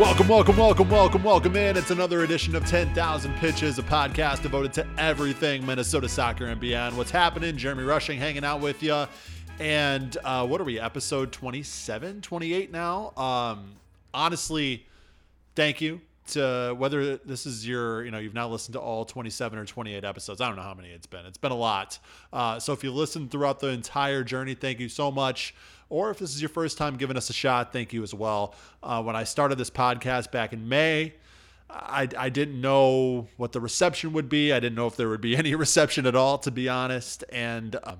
Welcome, welcome, welcome, welcome, welcome in. It's another edition of 10,000 Pitches, a podcast devoted to everything Minnesota soccer and beyond. What's happening? Jeremy Rushing hanging out with you. And uh, what are we, episode 27, 28 now? Um, honestly, thank you to whether this is your, you know, you've now listened to all 27 or 28 episodes. I don't know how many it's been. It's been a lot. Uh, so if you listened throughout the entire journey, thank you so much or if this is your first time giving us a shot, thank you as well. Uh, when I started this podcast back in May, I, I didn't know what the reception would be. I didn't know if there would be any reception at all, to be honest. And um,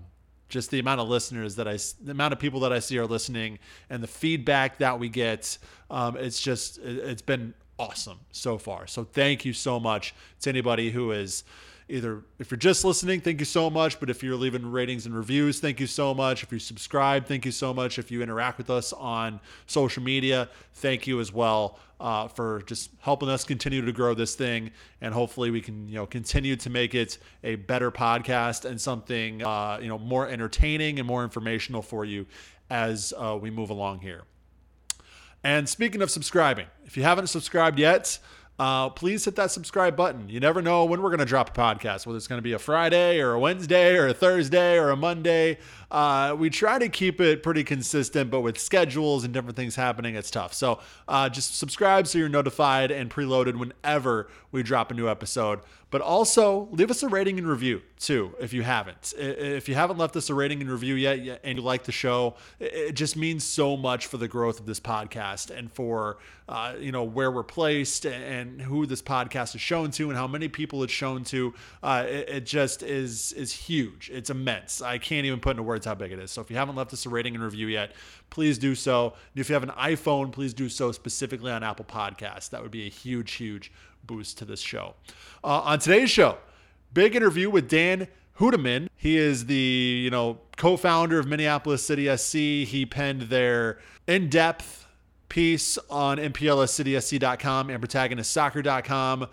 just the amount of listeners that I, the amount of people that I see are listening, and the feedback that we get, um, it's just, it's been awesome so far. So thank you so much to anybody who is either if you're just listening, thank you so much. But if you're leaving ratings and reviews, thank you so much. If you subscribe, thank you so much. If you interact with us on social media, thank you as well uh, for just helping us continue to grow this thing. And hopefully, we can you know continue to make it a better podcast and something uh, you know more entertaining and more informational for you as uh, we move along here. And speaking of subscribing, if you haven't subscribed yet uh, please hit that subscribe button. You never know when we're going to drop a podcast, whether it's going to be a Friday or a Wednesday or a Thursday or a Monday. Uh, we try to keep it pretty consistent, but with schedules and different things happening, it's tough. So uh, just subscribe so you're notified and preloaded whenever we drop a new episode. But also leave us a rating and review too if you haven't. If you haven't left us a rating and review yet and you like the show, it just means so much for the growth of this podcast and for uh, you know where we're placed and who this podcast is shown to and how many people it's shown to. Uh, it, it just is is huge. It's immense. I can't even put into words how big it is. So if you haven't left us a rating and review yet, please do so. And if you have an iPhone, please do so specifically on Apple Podcasts. That would be a huge, huge boost to this show. Uh, on today's show, big interview with Dan Hoedeman. He is the, you know, co-founder of Minneapolis City SC. He penned their in-depth piece on MPLSCitySC.com and protagonistsoccer.com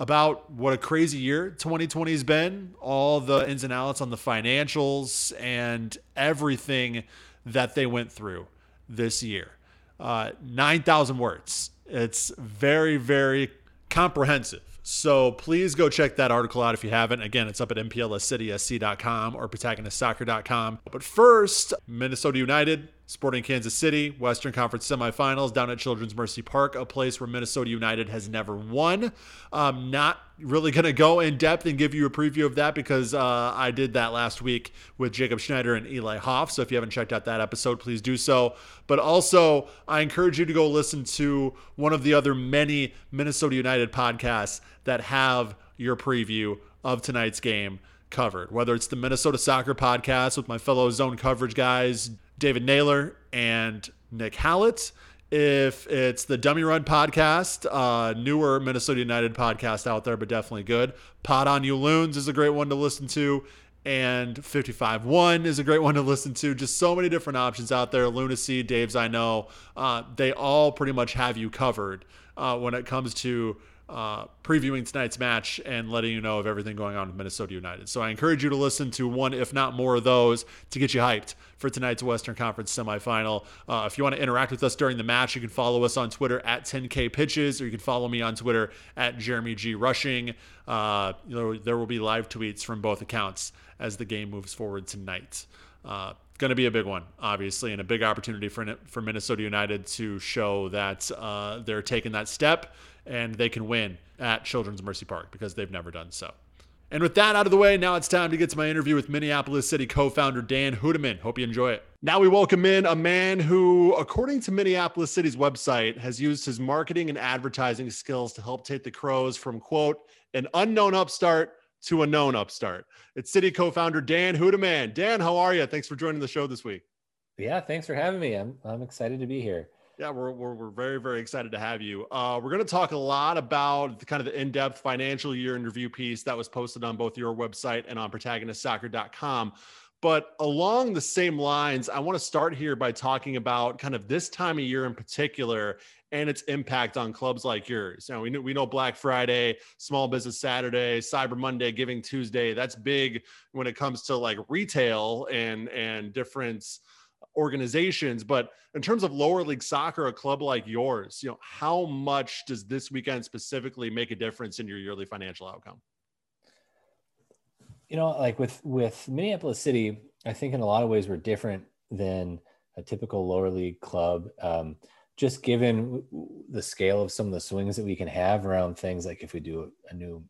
about what a crazy year 2020 has been, all the ins and outs on the financials and everything that they went through this year. Uh, 9,000 words. It's very, very comprehensive. So please go check that article out if you haven't. Again, it's up at mplscitysc.com or protagonistsoccer.com. But first, Minnesota United Sporting Kansas City, Western Conference semifinals down at Children's Mercy Park, a place where Minnesota United has never won. Um, not really going to go in depth and give you a preview of that because uh, I did that last week with Jacob Schneider and Eli Hoff. So if you haven't checked out that episode, please do so. But also, I encourage you to go listen to one of the other many Minnesota United podcasts that have your preview of tonight's game covered, whether it's the Minnesota Soccer Podcast with my fellow zone coverage guys. David Naylor and Nick Hallett. If it's the Dummy Run podcast, uh, newer Minnesota United podcast out there, but definitely good. Pod on You Loons is a great one to listen to. And 55 1 is a great one to listen to. Just so many different options out there. Lunacy, Dave's I Know, uh, they all pretty much have you covered uh, when it comes to uh, previewing tonight's match and letting you know of everything going on with Minnesota United. So I encourage you to listen to one, if not more, of those to get you hyped for tonight's Western Conference semifinal. Uh, if you want to interact with us during the match, you can follow us on Twitter at 10K Pitches, or you can follow me on Twitter at Jeremy G Rushing. Uh, there will be live tweets from both accounts as the game moves forward tonight. Uh, going to be a big one, obviously, and a big opportunity for for Minnesota United to show that uh, they're taking that step and they can win at Children's Mercy Park because they've never done so. And with that out of the way, now it's time to get to my interview with Minneapolis City co founder Dan Hoedeman. Hope you enjoy it. Now we welcome in a man who, according to Minneapolis City's website, has used his marketing and advertising skills to help take the Crows from, quote, an unknown upstart to a known upstart. It's City co founder Dan Hoedeman. Dan, how are you? Thanks for joining the show this week. Yeah, thanks for having me. I'm, I'm excited to be here. Yeah, we're, we're, we're very, very excited to have you. Uh, we're going to talk a lot about the kind of the in depth financial year in review piece that was posted on both your website and on protagonistsoccer.com. But along the same lines, I want to start here by talking about kind of this time of year in particular and its impact on clubs like yours. Now we know we know Black Friday, Small Business Saturday, Cyber Monday, Giving Tuesday. That's big when it comes to like retail and and different organizations. But in terms of lower league soccer, a club like yours, you know, how much does this weekend specifically make a difference in your yearly financial outcome? You know, like with with Minneapolis City, I think in a lot of ways we're different than a typical lower league club. Um, just given the scale of some of the swings that we can have around things like if we do a new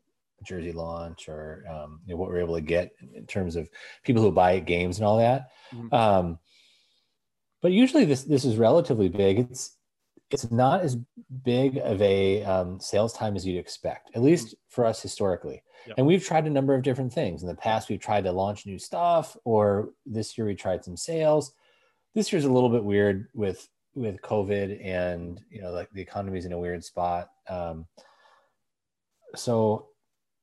jersey launch or um, you know, what we're able to get in terms of people who buy games and all that. Mm-hmm. Um, but usually this this is relatively big. It's it's not as big of a um, sales time as you'd expect, at least mm-hmm. for us historically. And we've tried a number of different things. In the past, we've tried to launch new stuff, or this year we tried some sales. This year's a little bit weird with with COVID and you know like the economy's in a weird spot. Um, so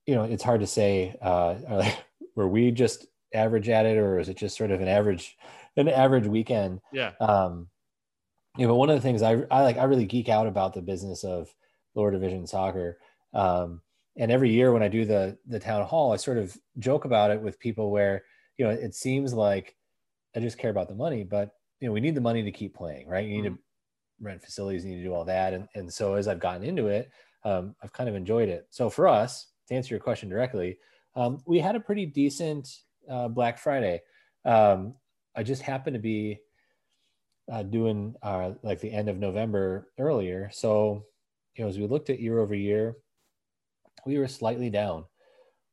you know it's hard to say uh, were we just average at it or is it just sort of an average an average weekend? Yeah. Um, you know, but one of the things I, I like I really geek out about the business of lower division soccer. Um, and every year when I do the the town hall, I sort of joke about it with people where you know it seems like I just care about the money, but you know, we need the money to keep playing, right? You need mm-hmm. to rent facilities, you need to do all that. And, and so as I've gotten into it, um, I've kind of enjoyed it. So for us, to answer your question directly, um, we had a pretty decent uh, Black Friday. Um, I just happened to be uh, doing uh, like the end of November earlier. So, you know, as we looked at year over year, we were slightly down,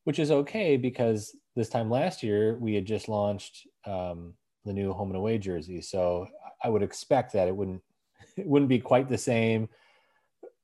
which is okay because this time last year we had just launched um, the new home and away jersey. So I would expect that it wouldn't it wouldn't be quite the same.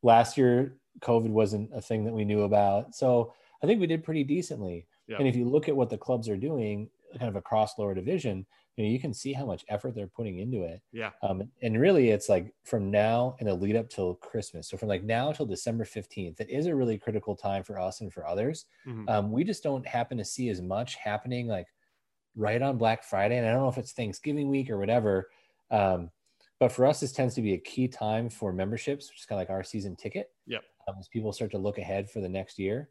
Last year, COVID wasn't a thing that we knew about. So I think we did pretty decently. Yeah. And if you look at what the clubs are doing, kind of across lower division, you know, you can see how much effort they're putting into it. Yeah. Um, and really, it's like from now and the lead up till Christmas. So from like now till December fifteenth, that is a really critical time for us and for others. Mm-hmm. Um, we just don't happen to see as much happening like right on Black Friday. And I don't know if it's Thanksgiving week or whatever. Um, but for us, this tends to be a key time for memberships, which is kind of like our season ticket. Yep. Um, as people start to look ahead for the next year.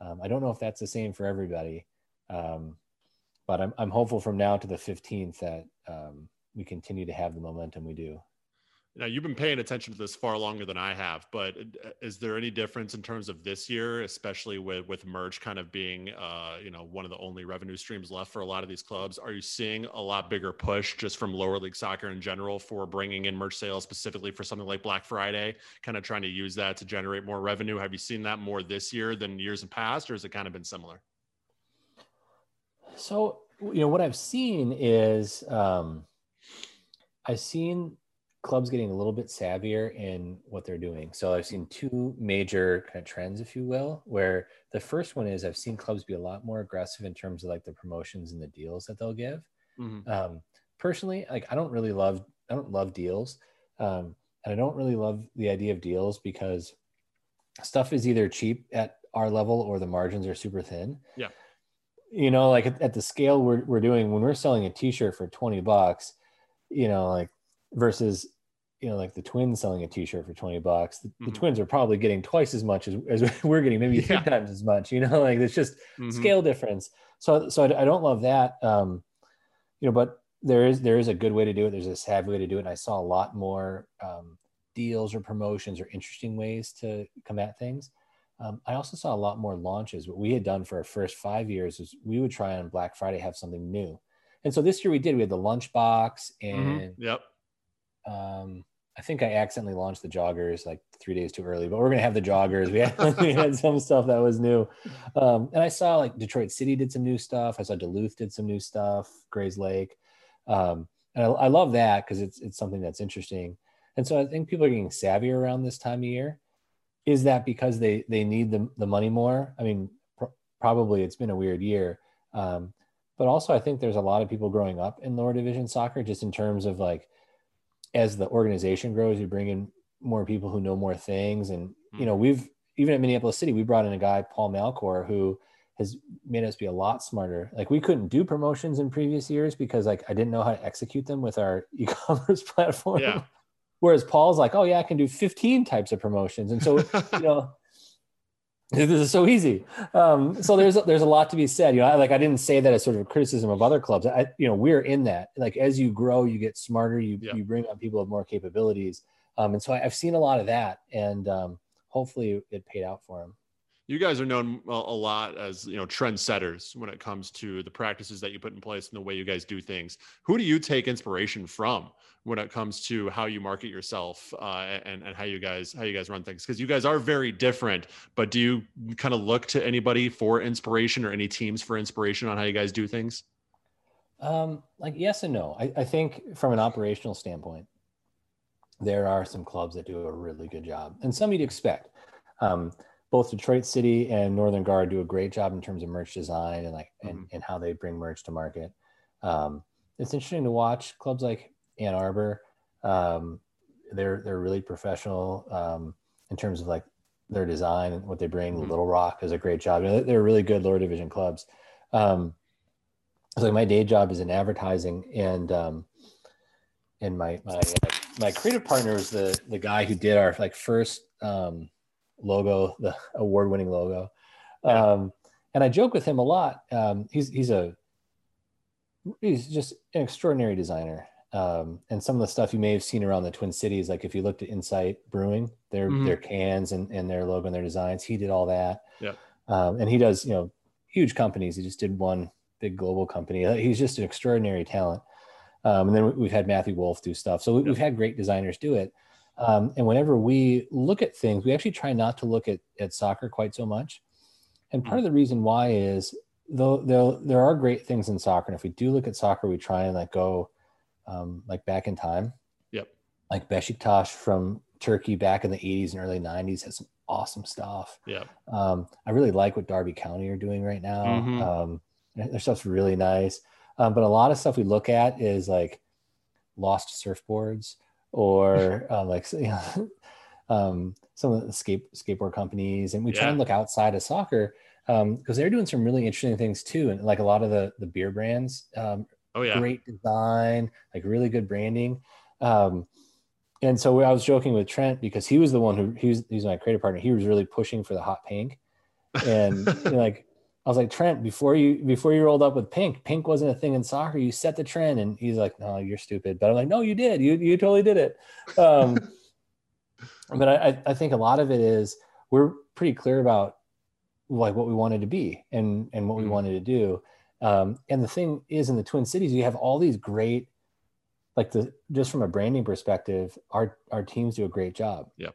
Um, I don't know if that's the same for everybody. Um, but I'm, I'm hopeful from now to the 15th that um, we continue to have the momentum we do. Now you've been paying attention to this far longer than I have, but uh, is there any difference in terms of this year, especially with with merch kind of being, uh, you know, one of the only revenue streams left for a lot of these clubs? Are you seeing a lot bigger push just from lower league soccer in general for bringing in merch sales specifically for something like Black Friday, kind of trying to use that to generate more revenue? Have you seen that more this year than years in past, or has it kind of been similar? So you know what I've seen is um, I've seen clubs getting a little bit savvier in what they're doing. So I've seen two major kind of trends, if you will, where the first one is I've seen clubs be a lot more aggressive in terms of like the promotions and the deals that they'll give. Mm-hmm. Um, personally, like I don't really love I don't love deals, um, and I don't really love the idea of deals because stuff is either cheap at our level or the margins are super thin. Yeah. You know, like at, at the scale we're, we're doing, when we're selling a t-shirt for 20 bucks, you know, like versus you know like the twins selling a t-shirt for 20 bucks the, mm-hmm. the twins are probably getting twice as much as, as we're getting maybe three times as much you know like it's just mm-hmm. scale difference. So so I, I, don't love that um you know but there is there is a good way to do it. There's a savvy way to do it. And i saw a lot more um, deals or promotions or interesting ways to combat things um, i also saw a lot more launches what we had done for our first five years is we would try on black friday have something new and so this year we did we had the lunch box mm-hmm. and mm-hmm. yep um, I think I accidentally launched the joggers like three days too early, but we're gonna have the joggers. We had, we had some stuff that was new, um, and I saw like Detroit City did some new stuff. I saw Duluth did some new stuff. Grayslake, um, and I, I love that because it's it's something that's interesting. And so I think people are getting savvier around this time of year. Is that because they they need the the money more? I mean, pr- probably it's been a weird year, um, but also I think there's a lot of people growing up in lower division soccer, just in terms of like as the organization grows, you bring in more people who know more things. And, you know, hmm. we've, even at Minneapolis City, we brought in a guy, Paul Malcor, who has made us be a lot smarter. Like we couldn't do promotions in previous years because like I didn't know how to execute them with our e-commerce platform. Yeah. Whereas Paul's like, oh yeah, I can do 15 types of promotions. And so, you know, this is so easy. Um, so there's there's a lot to be said. You know, I, like I didn't say that as sort of a criticism of other clubs. I, you know, we're in that. Like as you grow, you get smarter. You yeah. you bring on people with more capabilities. Um, and so I, have seen a lot of that, and um, hopefully it paid out for him you guys are known a lot as you know trendsetters when it comes to the practices that you put in place and the way you guys do things. Who do you take inspiration from when it comes to how you market yourself uh, and, and how you guys how you guys run things? Because you guys are very different but do you kind of look to anybody for inspiration or any teams for inspiration on how you guys do things? Um, like yes and no. I, I think from an operational standpoint there are some clubs that do a really good job and some you'd expect. Um, both Detroit City and Northern Guard do a great job in terms of merch design and like mm-hmm. and, and how they bring merch to market. Um, it's interesting to watch clubs like Ann Arbor. Um, they're they're really professional um, in terms of like their design and what they bring. Mm-hmm. Little Rock does a great job. they're really good lower division clubs. Um, so like my day job is in advertising and um, and my my my creative partner is the the guy who did our like first um, logo, the award-winning logo. Um, and I joke with him a lot. Um, he's he's a he's just an extraordinary designer. Um, and some of the stuff you may have seen around the Twin Cities, like if you looked at Insight Brewing, their mm-hmm. their cans and, and their logo and their designs, he did all that. Yeah. Um, and he does, you know, huge companies. He just did one big global company. He's just an extraordinary talent. Um, and then we've had Matthew Wolff do stuff. So we've had great designers do it. Um, and whenever we look at things, we actually try not to look at, at soccer quite so much. And part of the reason why is though there, there are great things in soccer. And if we do look at soccer, we try and like go um, like back in time. Yep. Like Besiktas from Turkey back in the 80s and early 90s has some awesome stuff. Yeah. Um, I really like what Derby County are doing right now. Mm-hmm. Um, their stuff's really nice. Um, but a lot of stuff we look at is like lost surfboards or uh, like you know, um, some of the skate skateboard companies, and we try and look outside of soccer because um, they're doing some really interesting things too. And like a lot of the the beer brands, um, oh yeah, great design, like really good branding. Um, and so I was joking with Trent because he was the one who he's he's my creative partner. He was really pushing for the hot pink, and you know, like I was like, Trent, before you before you rolled up with pink, pink wasn't a thing in soccer. You set the trend, and he's like, No, you're stupid. But I'm like, No, you did. You you totally did it. Um, but I I think a lot of it is we're pretty clear about like what we wanted to be and and what we mm-hmm. wanted to do. Um, and the thing is, in the Twin Cities, you have all these great, like the just from a branding perspective, our our teams do a great job. Yeah.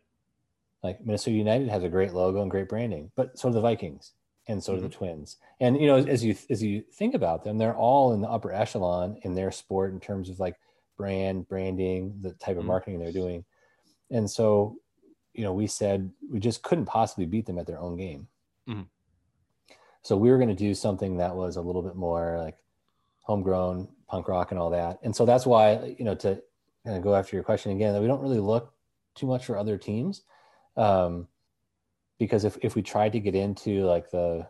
Like Minnesota United has a great logo and great branding, but so do the Vikings and so mm-hmm. do the twins and you know as you as you think about them they're all in the upper echelon in their sport in terms of like brand branding the type of mm-hmm. marketing they're doing and so you know we said we just couldn't possibly beat them at their own game mm-hmm. so we were going to do something that was a little bit more like homegrown punk rock and all that and so that's why you know to kind of go after your question again that we don't really look too much for other teams um, because if, if we tried to get into like the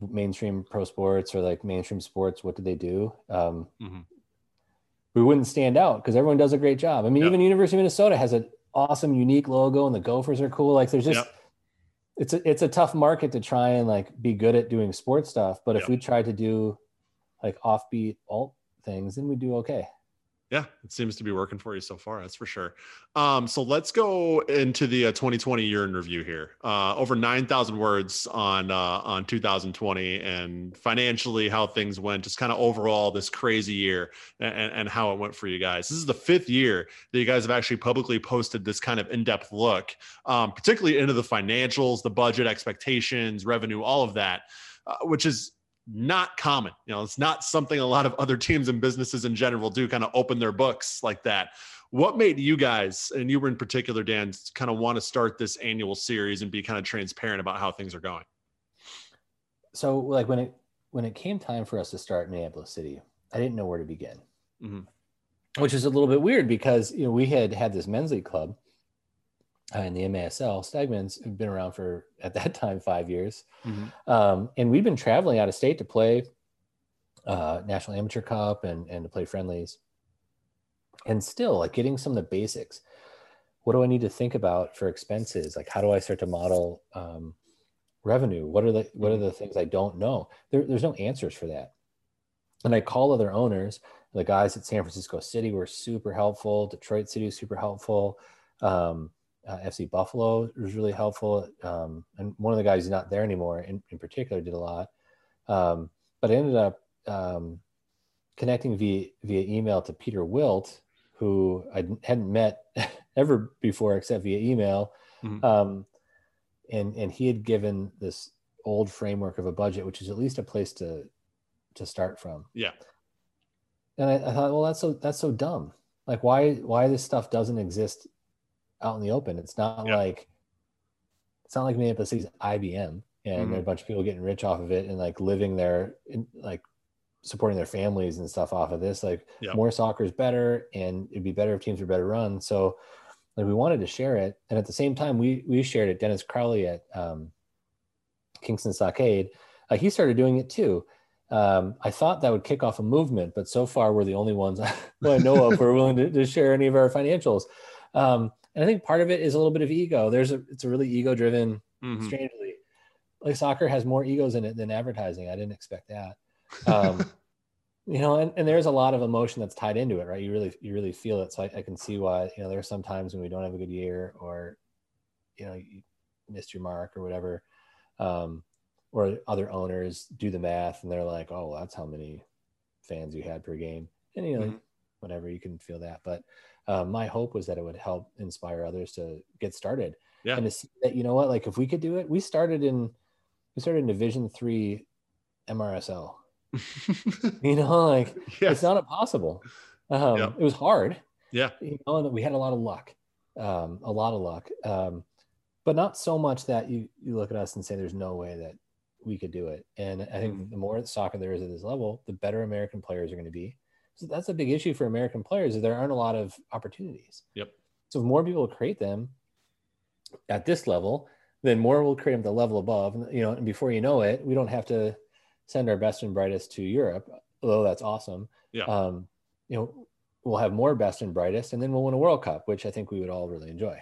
mainstream pro sports or like mainstream sports what do they do um, mm-hmm. we wouldn't stand out because everyone does a great job i mean yep. even university of minnesota has an awesome unique logo and the gophers are cool like there's just yep. it's a it's a tough market to try and like be good at doing sports stuff but yep. if we tried to do like offbeat alt things then we do okay yeah, it seems to be working for you so far. That's for sure. Um, so let's go into the uh, 2020 year in review here. Uh, over 9,000 words on uh, on 2020 and financially how things went, just kind of overall this crazy year and, and how it went for you guys. This is the fifth year that you guys have actually publicly posted this kind of in depth look, um, particularly into the financials, the budget, expectations, revenue, all of that, uh, which is not common. You know, it's not something a lot of other teams and businesses in general do kind of open their books like that. What made you guys, and you were in particular, Dan, kind of want to start this annual series and be kind of transparent about how things are going? So, like when it when it came time for us to start in Minneapolis City, I didn't know where to begin, mm-hmm. which is a little bit weird because you know we had had this men's league club uh, in the MASL. Stagman's have been around for at that time five years, mm-hmm. um, and we've been traveling out of state to play uh, National Amateur Cup and and to play friendlies, and still like getting some of the basics. what do I need to think about for expenses? Like, how do I start to model um, revenue? What are the what are the things I don't know? There, there's no answers for that. And I call other owners. The guys at San Francisco City were super helpful. Detroit City was super helpful. Um, uh, FC Buffalo was really helpful. Um, and one of the guys who's not there anymore, in, in particular, did a lot. Um, but I ended up um, connecting via via email to Peter Wilt, who I hadn't met ever before except via email. Mm-hmm. Um, and and he had given this old framework of a budget, which is at least a place to to start from. Yeah. And I, I thought, well, that's so that's so dumb. Like, why why this stuff doesn't exist out in the open? It's not yeah. like it's not like Minneapolis City's IBM and mm-hmm. a bunch of people getting rich off of it and like living their like supporting their families and stuff off of this. Like, yeah. more soccer is better, and it'd be better if teams were better run. So like we wanted to share it and at the same time we we shared it dennis crowley at um, kingston stockade uh, he started doing it too um, i thought that would kick off a movement but so far we're the only ones i know of who are willing to, to, share any of our financials um, and i think part of it is a little bit of ego. There's a it's a really ego driven mm-hmm. strangely like soccer has more egos in it than advertising. I didn't expect that. Um, you know and, and there's a lot of emotion that's tied into it right? You really you really feel it. So I, I, can see why you know there are some times when we don't have a good year or you know you missed your mark or whatever um, or other owners do the math and they're like oh well, that's how many fans you had per game. And you know mm-hmm. whatever you can feel that. But um, my hope was that it would help inspire others to get started yeah. and to see that you know what like if we could do it we started in we started in division three mrsl you know, like yes. it's not impossible. Um. It was hard. Yeah. You know, we had a lot of luck, um, a lot of luck, um, but not so much that you, you look at us and say, there's no way that we could do it. And I think mm. the more soccer there is at this level, the better American players are going to be. So that's a big issue for American players is there aren't a lot of opportunities. Yep. So if more people create them at this level, then more will create them at the level above. And, you know, and before you know it, we don't have to send our best and brightest to Europe, although that's awesome. Yeah. Um, you know, we'll have more best and brightest, and then we'll win a World Cup, which I think we would all really enjoy.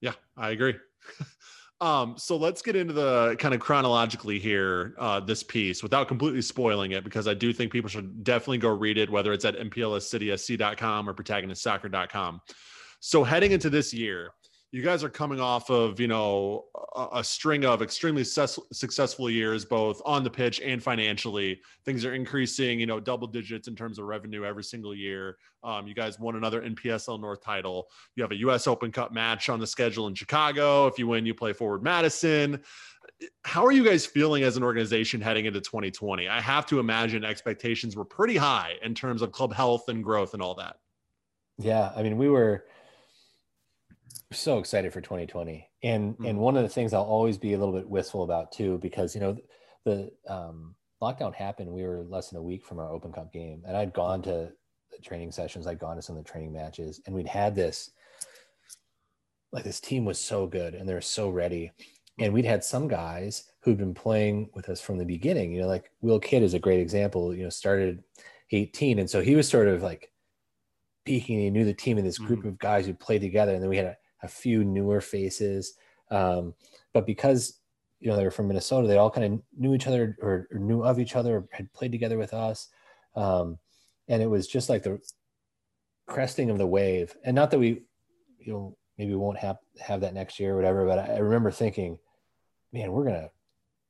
Yeah, I agree. um, so let's get into the kind of chronologically here, uh, this piece without completely spoiling it, because I do think people should definitely go read it, whether it's at mplscitysc.com or protagonistsoccer.com. So heading into this year, you guys are coming off of you know a, a string of extremely ses- successful years both on the pitch and financially. Things are increasing you know double digits in terms of revenue every single year. Um, you guys won another npsl north title. You have a us open cup match on the schedule in chicago. If you win you play forward madison. How are you guys feeling as an organization heading into 2020 i have to imagine expectations were pretty high in terms of club health and growth and all that. Yeah i mean we were so excited for 2020 and mm-hmm. and one of the things i'll always be a little bit wistful about too because you know the um, lockdown happened we were less than a week from our open cup game and i'd gone to the training sessions i'd gone to some of the training matches and we'd had this like this team was so good and they're so ready and we'd had some guys who'd been playing with us from the beginning you know like will kidd is a great example you know started 18 and so he was sort of like peaking he knew the team and this group mm-hmm. of guys who played together and then we had a a few newer faces. Um, but because you know they were from Minnesota, they all kind of knew each other or, or, knew of each other, or had played together with us, um, and it was just like the cresting of the wave. And not that we, you know, maybe we won't have have that next year or whatever. But I, I remember thinking, man, we're gonna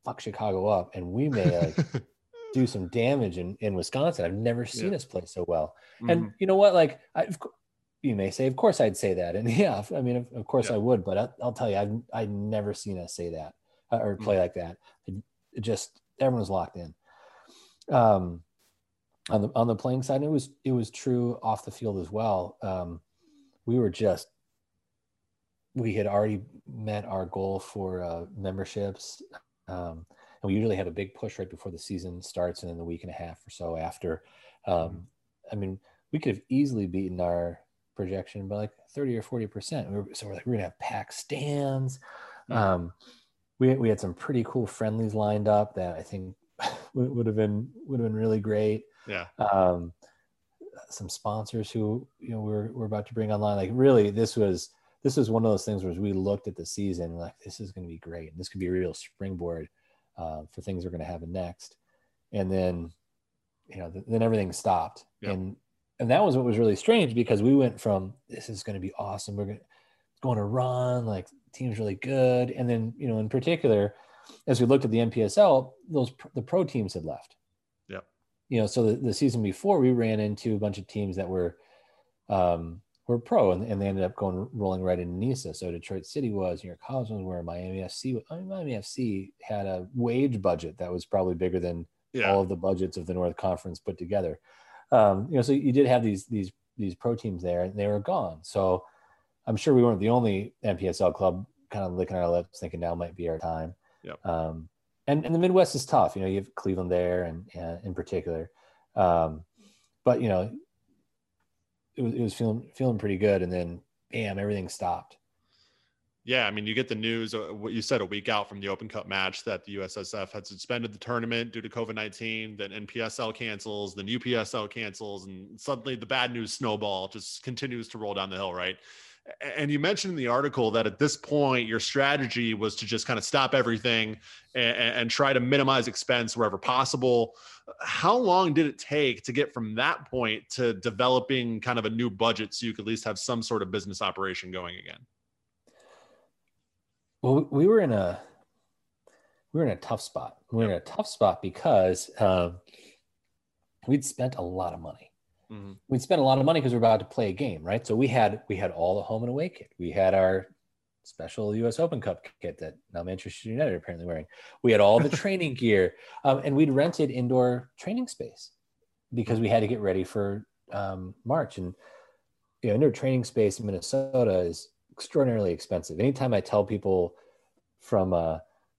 fuck Chicago up, and we may like. do some damage in, in Wisconsin. I've never seen yeah. us play so well. Mm-hmm. And you know what? Like, I, you may say, of course I'd say that. And yeah, I mean, of, of course yeah. I would, but I, will tell you, I've, I've never seen us say that uh, or play mm-hmm. like that. It, just, everyone's locked in. Um, on the, on the playing side, it was, it was true off the field as well. Um, we were just, we had already met our goal for uh, memberships. Um, and we usually have a big push right before the season starts and then the week and a half or so after. Um, mm-hmm. I mean, we could have easily beaten our projection by like 30 or 40 percent. We so we're like we're gonna have packed stands. Mm-hmm. Um, we we had some pretty cool friendlies lined up that I think would, would have been would have been really great. Yeah. Um, some sponsors who you know we're we're about to bring online. Like really, this was this was one of those things where we looked at the season like this is going to be great. and This could be a real springboard uh, for things we're going to happen next. And then, you know, th- then everything stopped. Yep. And and that was what was really strange because we went from this is going to be awesome. We're going to, going to run like team's really good. And then, you know, in particular, as we looked at the NPSL, those the pro teams had left. Yeah. You know, so the, the season before we ran into a bunch of teams that were um, were pro and, and they ended up going rolling right into NISA. So Detroit City was, New York Cosmos were, Miami FC. I mean, Miami FC had a wage budget that was probably bigger than yeah. all of the budgets of the North Conference put together. Um, you know, so you did have these these these pro teams there, and they were gone. So I'm sure we weren't the only NPSL club kind of licking our lips, thinking now might be our time. Yep. Um, and and the Midwest is tough. You know, you have Cleveland there, and, and in particular. Um, but you know, it was, it was feeling feeling pretty good, and then bam, everything stopped. Yeah, I mean, you get the news. Uh, what you said a week out from the Open Cup match that the USSF had suspended the tournament due to COVID nineteen. Then NPSL cancels, then UPSL cancels, and suddenly the bad news snowball just continues to roll down the hill. Right. And you mentioned in the article that at this point, your strategy was to just kind of stop everything and, and, try to minimize expense wherever possible. How long did it take to get from that point to developing kind of a new budget so you could at least have some sort of business operation going again? Well, we were in a we were in a tough spot. We were in a tough spot because um, we'd spent a lot of money mm-hmm. we'd spent a lot of money because we are about to play a game, right? So we had we had all the home and away kit. We had our special U.S. Open Cup kit that now Manchester United are apparently wearing. We had all the training gear, um, and we'd rented indoor training space because we had to get ready for um, March. And you know, indoor training space in Minnesota is extraordinarily expensive. Anytime I tell people from uh,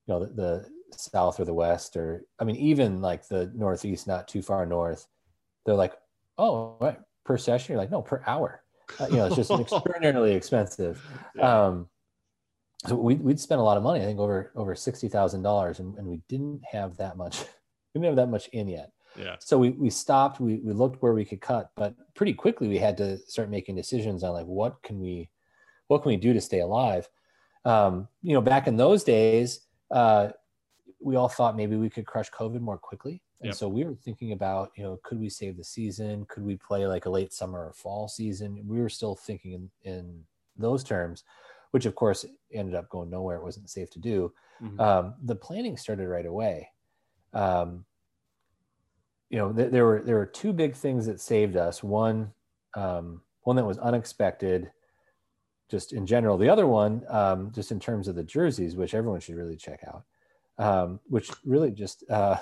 you know the, the south or the west, or I mean even like the northeast, not too far north, they're like, oh, right, per session. You're like, no, per hour. Uh, you know, it's just extraordinarily expensive. Yeah. Um, so we, we'd spent a lot of money, I think over, over $60,000 and, and we didn't have that much, we didn't have that much in yet. Yeah. So we, we stopped, we, we looked where we could cut, but pretty quickly we had to start making decisions on like, what can we, what can we do to stay alive? Um, you know, back in those days, uh, we all thought maybe we could crush COVID more quickly. And yep. so we were thinking about, you know, could we save the season? Could we play like a late summer or fall season? We were still thinking in, in those terms, which of course ended up going nowhere. It wasn't safe to do. Mm-hmm. Um, the planning started right away. Um, you know, th- there were there were two big things that saved us. One, um, one that was unexpected, just in general. The other one, um, just in terms of the jerseys, which everyone should really check out, um, which really just uh,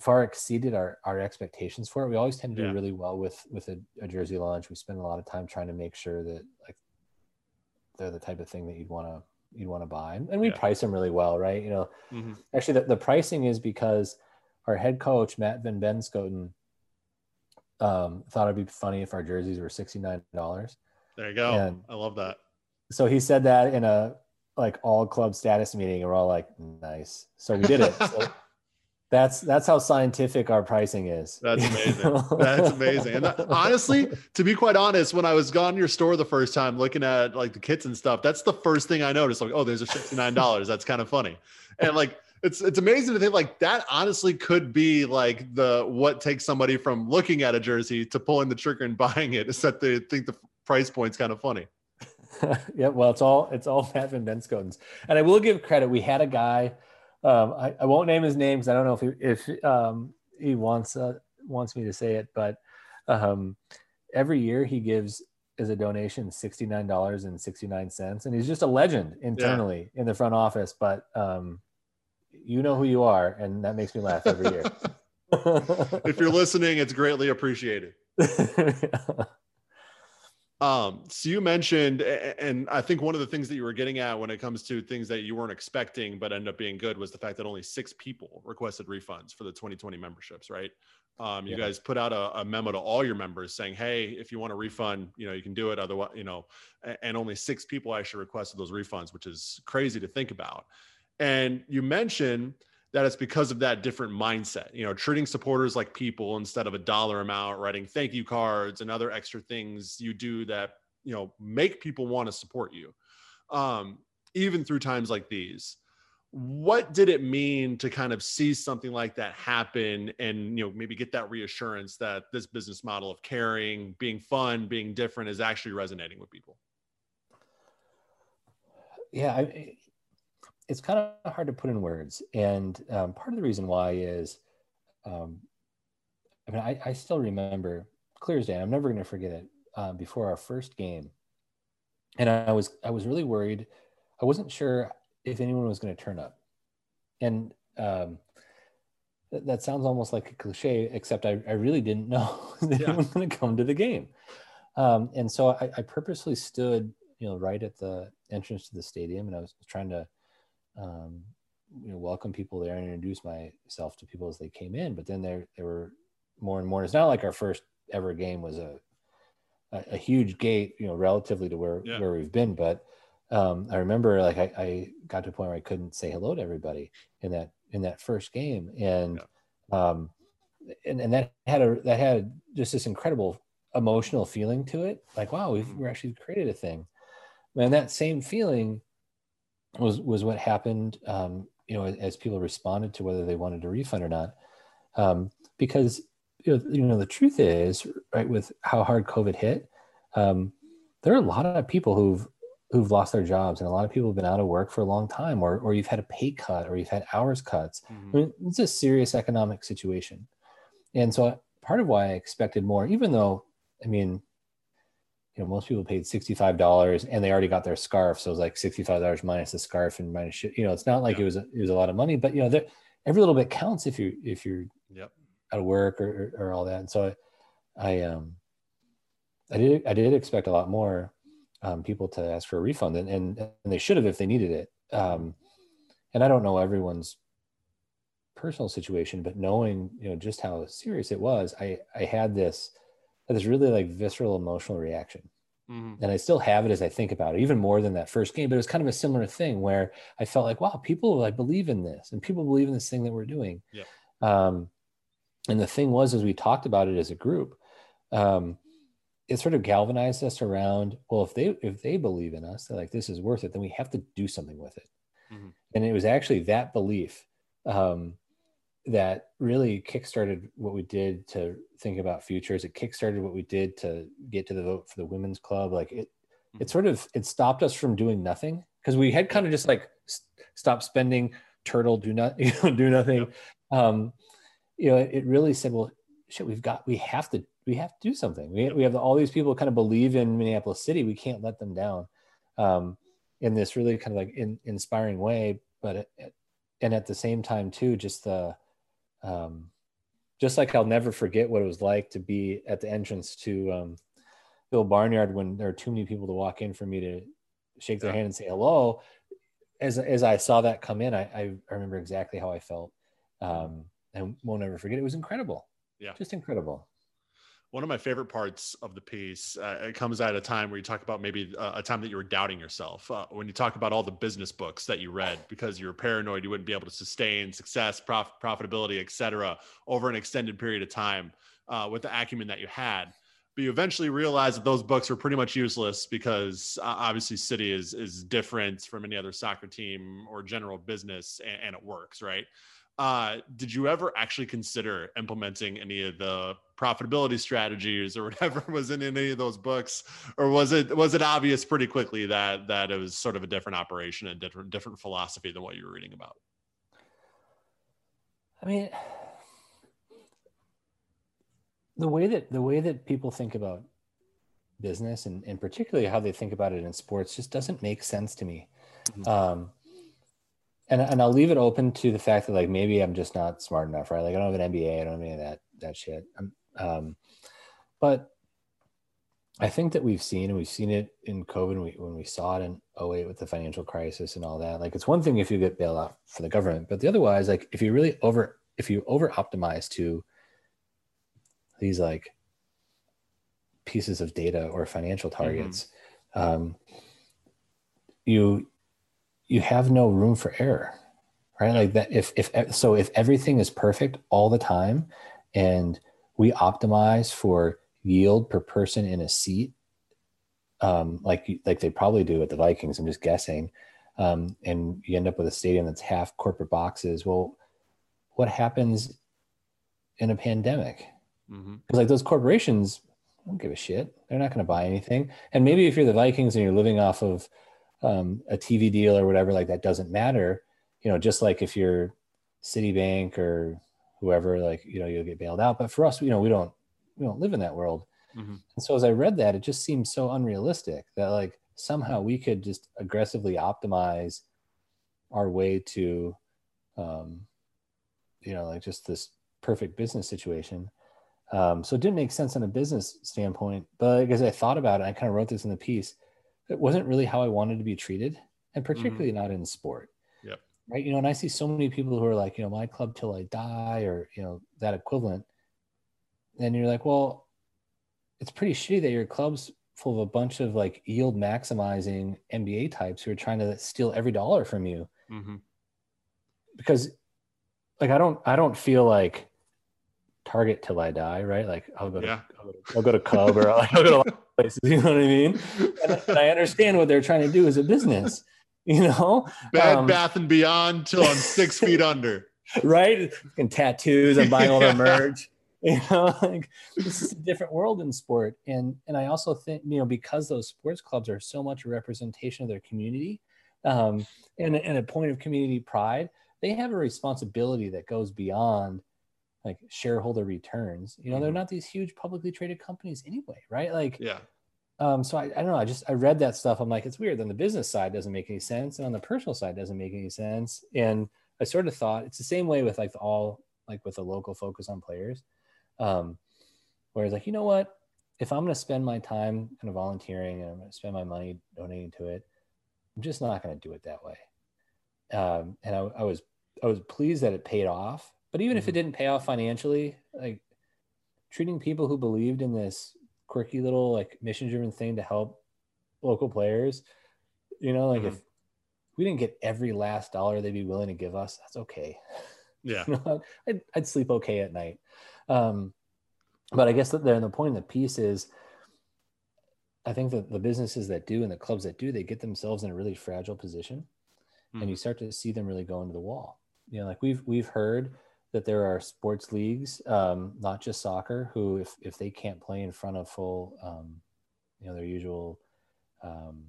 far exceeded our, our expectations for it. We always tend to do yeah. really well with with a, a, jersey launch. We spend a lot of time trying to make sure that like they're the type of thing that you'd want to you'd want to buy, and we yeah. price them really well, right? You know, mm-hmm. actually the, the pricing is because our head coach Matt Van Benschoten um, thought it'd be funny if our jerseys were sixty nine dollars. There you go. And I love that. So he said that in a like all club status meeting, and we're all like, nice. So we did it. So, that's that's how scientific our pricing is. That's amazing. that's amazing. And that, honestly, to be quite honest, when I was gone to your store the first time looking at like the kits and stuff, that's the first thing I noticed. Like, oh, there's a $69. That's kind of funny. And like it's it's amazing to think like that honestly could be like the what takes somebody from looking at a jersey to pulling the trigger and buying it is that they think the price point's kind of funny. yeah, well, it's all it's all Matt Van Benschoten's. And I will give credit. We had a guy um, I, I, won't name his name because I don't know if he, if um, he wants uh, wants me to say it, but um, every year he gives as a donation sixty nine dollars and sixty nine cents, and he's just a legend internally yeah. in the front office. But um, you know who you are, and that makes me laugh every year. if you're listening, it's greatly appreciated. Um, so you mentioned, and I think one of the things that you were getting at when it comes to things that you weren't expecting but ended up being good was the fact that only six people requested refunds for the 2020 memberships, right? Um, you yeah. guys put out a, a, memo to all your members saying, "Hey, if you want a refund, you know you can do it. Otherwise, you know," and only six people actually requested those refunds, which is crazy to think about. And you mentioned that it's because of that different mindset you know treating supporters like people instead of a dollar amount writing thank you cards and other extra things you do that you know make people want to support you. Um, even through times like these what did it mean to kind of see something like that happen and you know maybe get that reassurance that this business model of caring being fun being different is actually resonating with people? Yeah it's kind of hard to put in words and um, part of the reason why is um, i mean I, I, still remember clear as day i'm never going to forget it uh, before our first game and I was I was really worried. I wasn't sure if anyone was going to turn up, and um, th- that sounds almost like a cliche, except I, I really didn't know that yeah. anyone was going to come to the game. Um, and so I, I, purposely stood, you know, right at the entrance to the stadium, and I was trying to, um, you know, welcome people there and introduce myself to people as they came in. But then there there were more and more. It's not like our first ever game was a a, a huge gate, you know, relatively to where yeah. where we've been. But um, I remember like I, I, got to a point where I couldn't say hello to everybody in that in that first game, and yeah. um, and and that had a that had just this incredible emotional feeling to it. Like wow, we've mm-hmm. we actually created a thing, and that same feeling was was what happened. Um, you know, as people responded to whether they wanted a refund or not, um, because you know, you know, the truth is, right, with how hard COVID hit, um, there are a lot of people who've who've lost their jobs, and a lot of people have been out of work for a long time, or or you've had a pay cut, or you've had hours cuts. Mm-hmm. I mean, it's a serious economic situation, and so part of why I expected more, even though, I mean, you know, most people paid sixty-five dollars, and they already got their scarf, so it was like sixty-five dollars minus the scarf and minus, you know, it's not like yeah. it was a, it was a lot of money, but you know, every little bit counts if you if you're yep out of work or, or, or all that. And so I, I, um, I did, I did expect a lot more um, people to ask for a refund and, and, and they should have if they needed it. Um, and I don't know everyone's personal situation, but knowing, you know, just how serious it was, I, I had this, this really like visceral emotional reaction. Mm-hmm. And I still have it as I think about it, even more than that first game. But it was kind of a similar thing where I felt like, wow, people like believe in this, and people believe in this thing that we're doing. Yeah. Um, and the thing was, as we talked about it as a group, um, it sort of galvanized us around. Well, if they if they believe in us, they're like this is worth it, then we have to do something with it. Mm-hmm. And it was actually that belief um, that really kickstarted what we did to think about futures. It kickstarted what we did to get to the vote for the women's club. Like it, mm-hmm. it sort of it stopped us from doing nothing because we had kind of just like st- stop spending, turtle, do not you know, do nothing. Um, you know, it really said, well, shit, we've got, we have to, we have to do something. We, we have all these people kind of believe in Minneapolis City. We can't let them down um, in this really kind of like in, inspiring way. But, it, and at the same time too, just the, um, just like I'll never forget what it was like to be at the entrance to um, Bill Barnyard when there are too many people to walk in for me to shake their hand and say hello. As, as I saw that come in, I, I remember exactly how I felt. Um, and won't ever forget. It was incredible. Yeah, just incredible. One of my favorite parts of the piece, uh, it comes at a time where you talk about maybe uh, a time that you were doubting yourself. Uh, when you talk about all the business books that you read because you were paranoid you wouldn't be able to sustain success, prof- profitability, etc., over an extended period of time uh, with the acumen that you had. But you eventually realize that those books were pretty much useless because uh, obviously City is is different from any other soccer team or general business, and, and it works, right? Uh, did you ever actually consider implementing any of the profitability strategies or whatever was in any of those books? Or was it was it obvious pretty quickly that that it was sort of a different operation and different different philosophy than what you were reading about? I mean the way that the way that people think about business and, and particularly how they think about it in sports just doesn't make sense to me. Mm-hmm. um, and and I'll leave it open to the fact that like maybe I'm just not smart enough, right? Like I don't have an MBA, I don't have any of that that shit. Um, but I think that we've seen, and we've seen it in COVID when we, when we saw it in 08 with the financial crisis and all that. Like it's one thing if you get bailed out for the government, but the otherwise, like if you really over if you over optimize to these like pieces of data or financial mm-hmm. targets, mm-hmm. um, you you have no room for error right like that if if so if everything is perfect all the time and we optimize for yield per person in a seat um, like like they probably do at the Vikings. I'm just guessing, um, and you end up with a stadium that's half corporate boxes. Well, what happens in a pandemic? Because mm-hmm. like those corporations don't give a shit. They're not going to buy anything. And maybe if you're the Vikings and you're living off of um, a TV deal or whatever, like that doesn't matter. You know, just like if you're Citibank or whoever, like you know, you'll get bailed out. But for us, you know, we don't we don't live in that world. Mm-hmm. And so as I read that, it just seemed so unrealistic that like somehow we could just aggressively optimize our way to, um, you know, like just this perfect business situation. Um, so it didn't make sense on a business standpoint, but as I thought about it, I kind of wrote this in the piece. It wasn't really how I wanted to be treated, and particularly mm-hmm. not in sport. Yep. Right. You know, and I see so many people who are like, you know, my club till I die, or you know, that equivalent. And you're like, well, it's pretty shitty that your club's full of a bunch of like yield maximizing MBA types who are trying to steal every dollar from you. Mm-hmm. Because like I don't I don't feel like target till I die, right? Like I'll go to yeah. I'll, go to, I'll go to Cub or I'll go to places, you know what I mean? And, and, I understand what they're trying to do as a business, you know. Bad um, Bath and Beyond till I'm six feet under. Right? And tattoos, I'm buying all their merch. you know like this is a different world in sport and and i also think you know because those sports clubs are so much a representation of their community um, and, and a point of community pride they have a responsibility that goes beyond like shareholder returns you know mm-hmm. they're not these huge publicly traded companies anyway right like yeah um, so I, I don't know i just i read that stuff i'm like it's weird then the business side doesn't make any sense and on the personal side doesn't make any sense and i sort of thought it's the same way with like the all like with a local focus on players um, whereas like, you know what, if I'm going to spend my time kind of volunteering and I'm going to spend my money donating to it, I'm just not going to do it that way. Um, and I, I, was, I was pleased that it paid off, but even mm-hmm. if it mm-hmm. didn't pay off financially, like treating people who believed in this quirky little like mission driven thing to help local players, you know, like mm-hmm. if we didn't get every last dollar they'd be willing to give us, that's okay. Yeah. you know, I'd, I'd sleep okay at night. Um, but I guess that the, the point of the piece is, I think that the businesses that do and the clubs that do, they get themselves in a really fragile position, mm. and you start to see them really go into the wall. You know, like we've we've heard that there are sports leagues, um, not just soccer, who if if they can't play in front of full, um, you know, their usual um,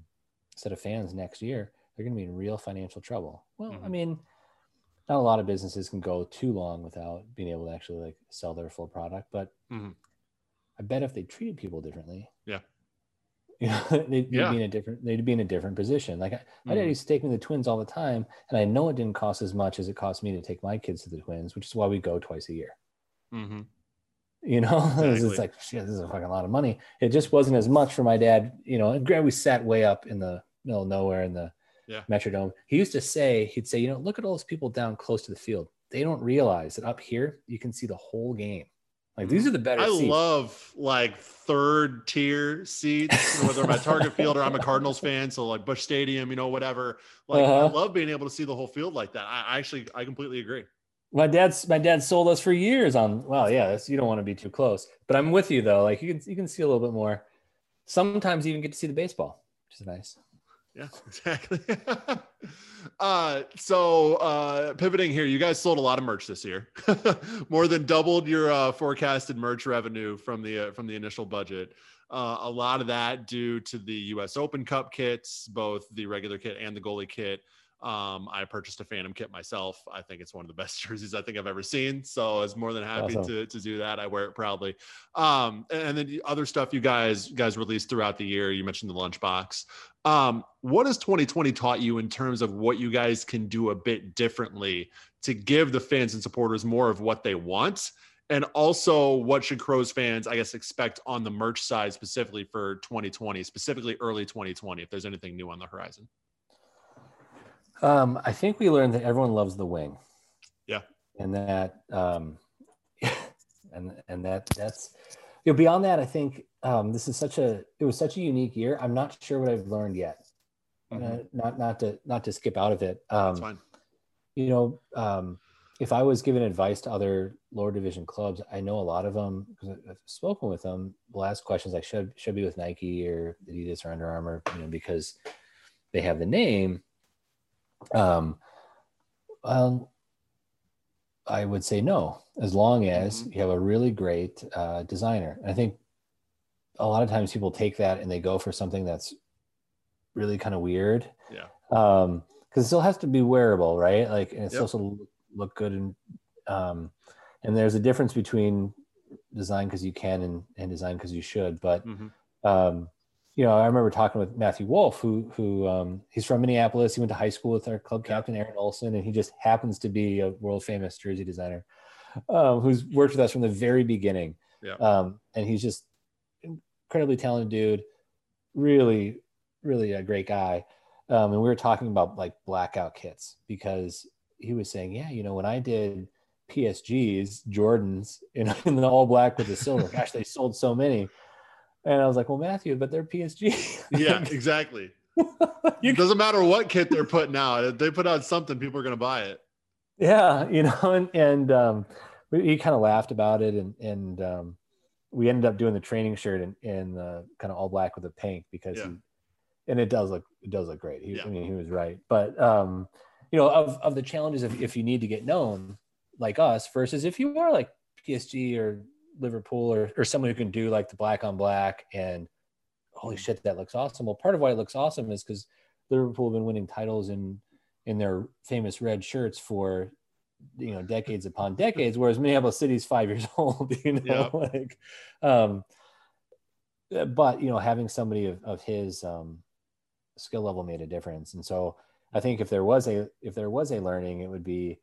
set of fans next year, they're going to be in real financial trouble. Well, mm-hmm. I mean, not a lot of businesses can go too long without being able to actually like sell their full product but mm-hmm. i bet if they treated people differently yeah you know they'd, yeah. be in a different they'd be in a different position like I, mm-hmm. my dad used to take me to the twins all the time and i know it didn't cost as much as it cost me to take my kids to the twins which is why we go twice a year mm-hmm. you know exactly. it's like shit this is a fucking lot of money it just wasn't as much for my dad you know and we sat way up in the middle of nowhere in the yeah. Metrodome. He used to say, he'd say, you know, look at all those people down close to the field. They don't realize that up here you can see the whole game. Like these are the better. I seats. love like third tier seats, whether I'm at Target Field or I'm a Cardinals fan, so like Busch Stadium, you know, whatever. Like uh-huh. I love being able to see the whole field like that. I, I actually I completely agree. My dad's my dad sold us for years on. Well, yeah, you don't want to be too close, but I'm with you though. Like you can you can see a little bit more. Sometimes you even get to see the baseball, which is nice. Yeah, exactly. uh, so uh, pivoting here, you guys sold a lot of merch this year, more than doubled your uh, forecasted merch revenue from the uh, from the initial budget. Uh, a lot of that due to the U.S. Open Cup kits, both the regular kit and the goalie kit. Um, I purchased a Phantom kit myself. I think it's one of the best jerseys I think I've ever seen. So I was more than happy awesome. to, to do that. I wear it proudly. Um, and then the other stuff you guys guys released throughout the year. You mentioned the lunchbox. Um, what has 2020 taught you in terms of what you guys can do a bit differently to give the fans and supporters more of what they want? And also, what should Crows fans, I guess, expect on the merch side specifically for 2020, specifically early 2020, if there's anything new on the horizon? Um, I think we learned that everyone loves the wing. Yeah. And that, um, and and that that's you know beyond that, I think um, this is such a it was such a unique year. I'm not sure what I've learned yet. Mm-hmm. Uh, not not to not to skip out of it. Um, that's fine. You know, um, if I was giving advice to other lower division clubs, I know a lot of them because I've spoken with them. The last questions I should should be with Nike or Adidas or Under Armour, you know, because they have the name. Um, well, I would say no, as long as mm-hmm. you have a really great uh, designer. I think a lot of times people take that and they go for something that's really kind of weird. Yeah. Um, because it still has to be wearable, right? Like, and it's yep. also look good and um, and there's a difference between design because you can and, and design because you should. But mm-hmm. um, you know, I remember talking with Matthew Wolff, who who um, he's from Minneapolis. He went to high school with our club captain Aaron Olson, and he just happens to be a world famous jersey designer um, who's worked with us from the very beginning. Yeah. Um, and he's just incredibly talented dude, really, really a great guy. Um, and we were talking about like blackout kits because he was saying, yeah, you know, when I did PSGs, Jordans in, in the all black with the silver, gosh, they sold so many. And I was like, well, Matthew, but they're PSG. yeah, exactly. it doesn't matter what kit they're putting out. If they put out something, people are going to buy it. Yeah, you know, and, and um, we, he kind of laughed about it, and and um, we ended up doing the training shirt in, in the kind of all black with the pink because, yeah. he, and it does look it does look great. He, yeah. I mean, he was right, but um, you know, of of the challenges of if you need to get known like us versus if you are like PSG or Liverpool or, or someone who can do like the black on black and holy shit, that looks awesome. Well, part of why it looks awesome is because Liverpool have been winning titles in in their famous red shirts for you know decades upon decades, whereas Minneapolis City's five years old. You know, like, um, but you know, having somebody of, of his um, skill level made a difference, and so I think if there was a if there was a learning, it would be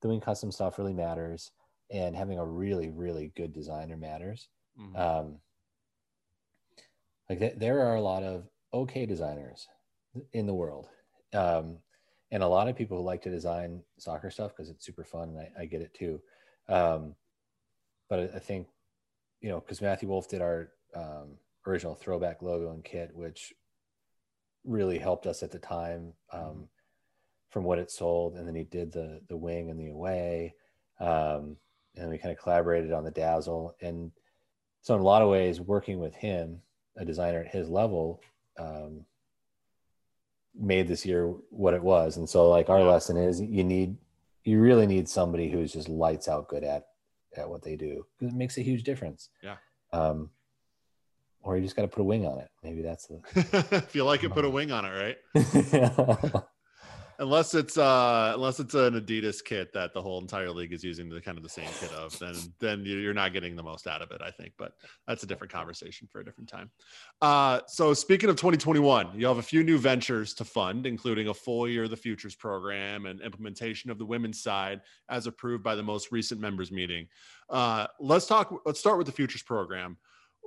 doing custom stuff really matters and having a really really good designer matters mm-hmm. um, like th- there are a lot of okay designers in the world um, and a lot of people who like to design soccer stuff because it's super fun and I, I get it too um, but I, I, think you know because matthew wolff did our um, original throwback logo and kit which really helped us at the time um, mm-hmm. from what it sold and then he did the the wing and the away um, and we kind of collaborated on the dazzle. And so in a lot of ways working with him a designer at his level um, made this year what it was. And so like our yeah. lesson is you need you really need somebody who's just lights out good at at what they do because it makes a huge difference. Yeah. Um or you just got to put a wing on it. Maybe that's the if you like it put a wing on it right unless it's uh unless it's an Adidas kit that the whole entire league is using the kind of the same kit of, then then you're not getting the most out of it, I think. But that's a different conversation for a different time. Uh, so speaking of 2021, you have a few new ventures to fund, including a full year of the futures program and implementation of the women's side as approved by the most recent members meeting. Uh, let's talk. Let's start with the futures program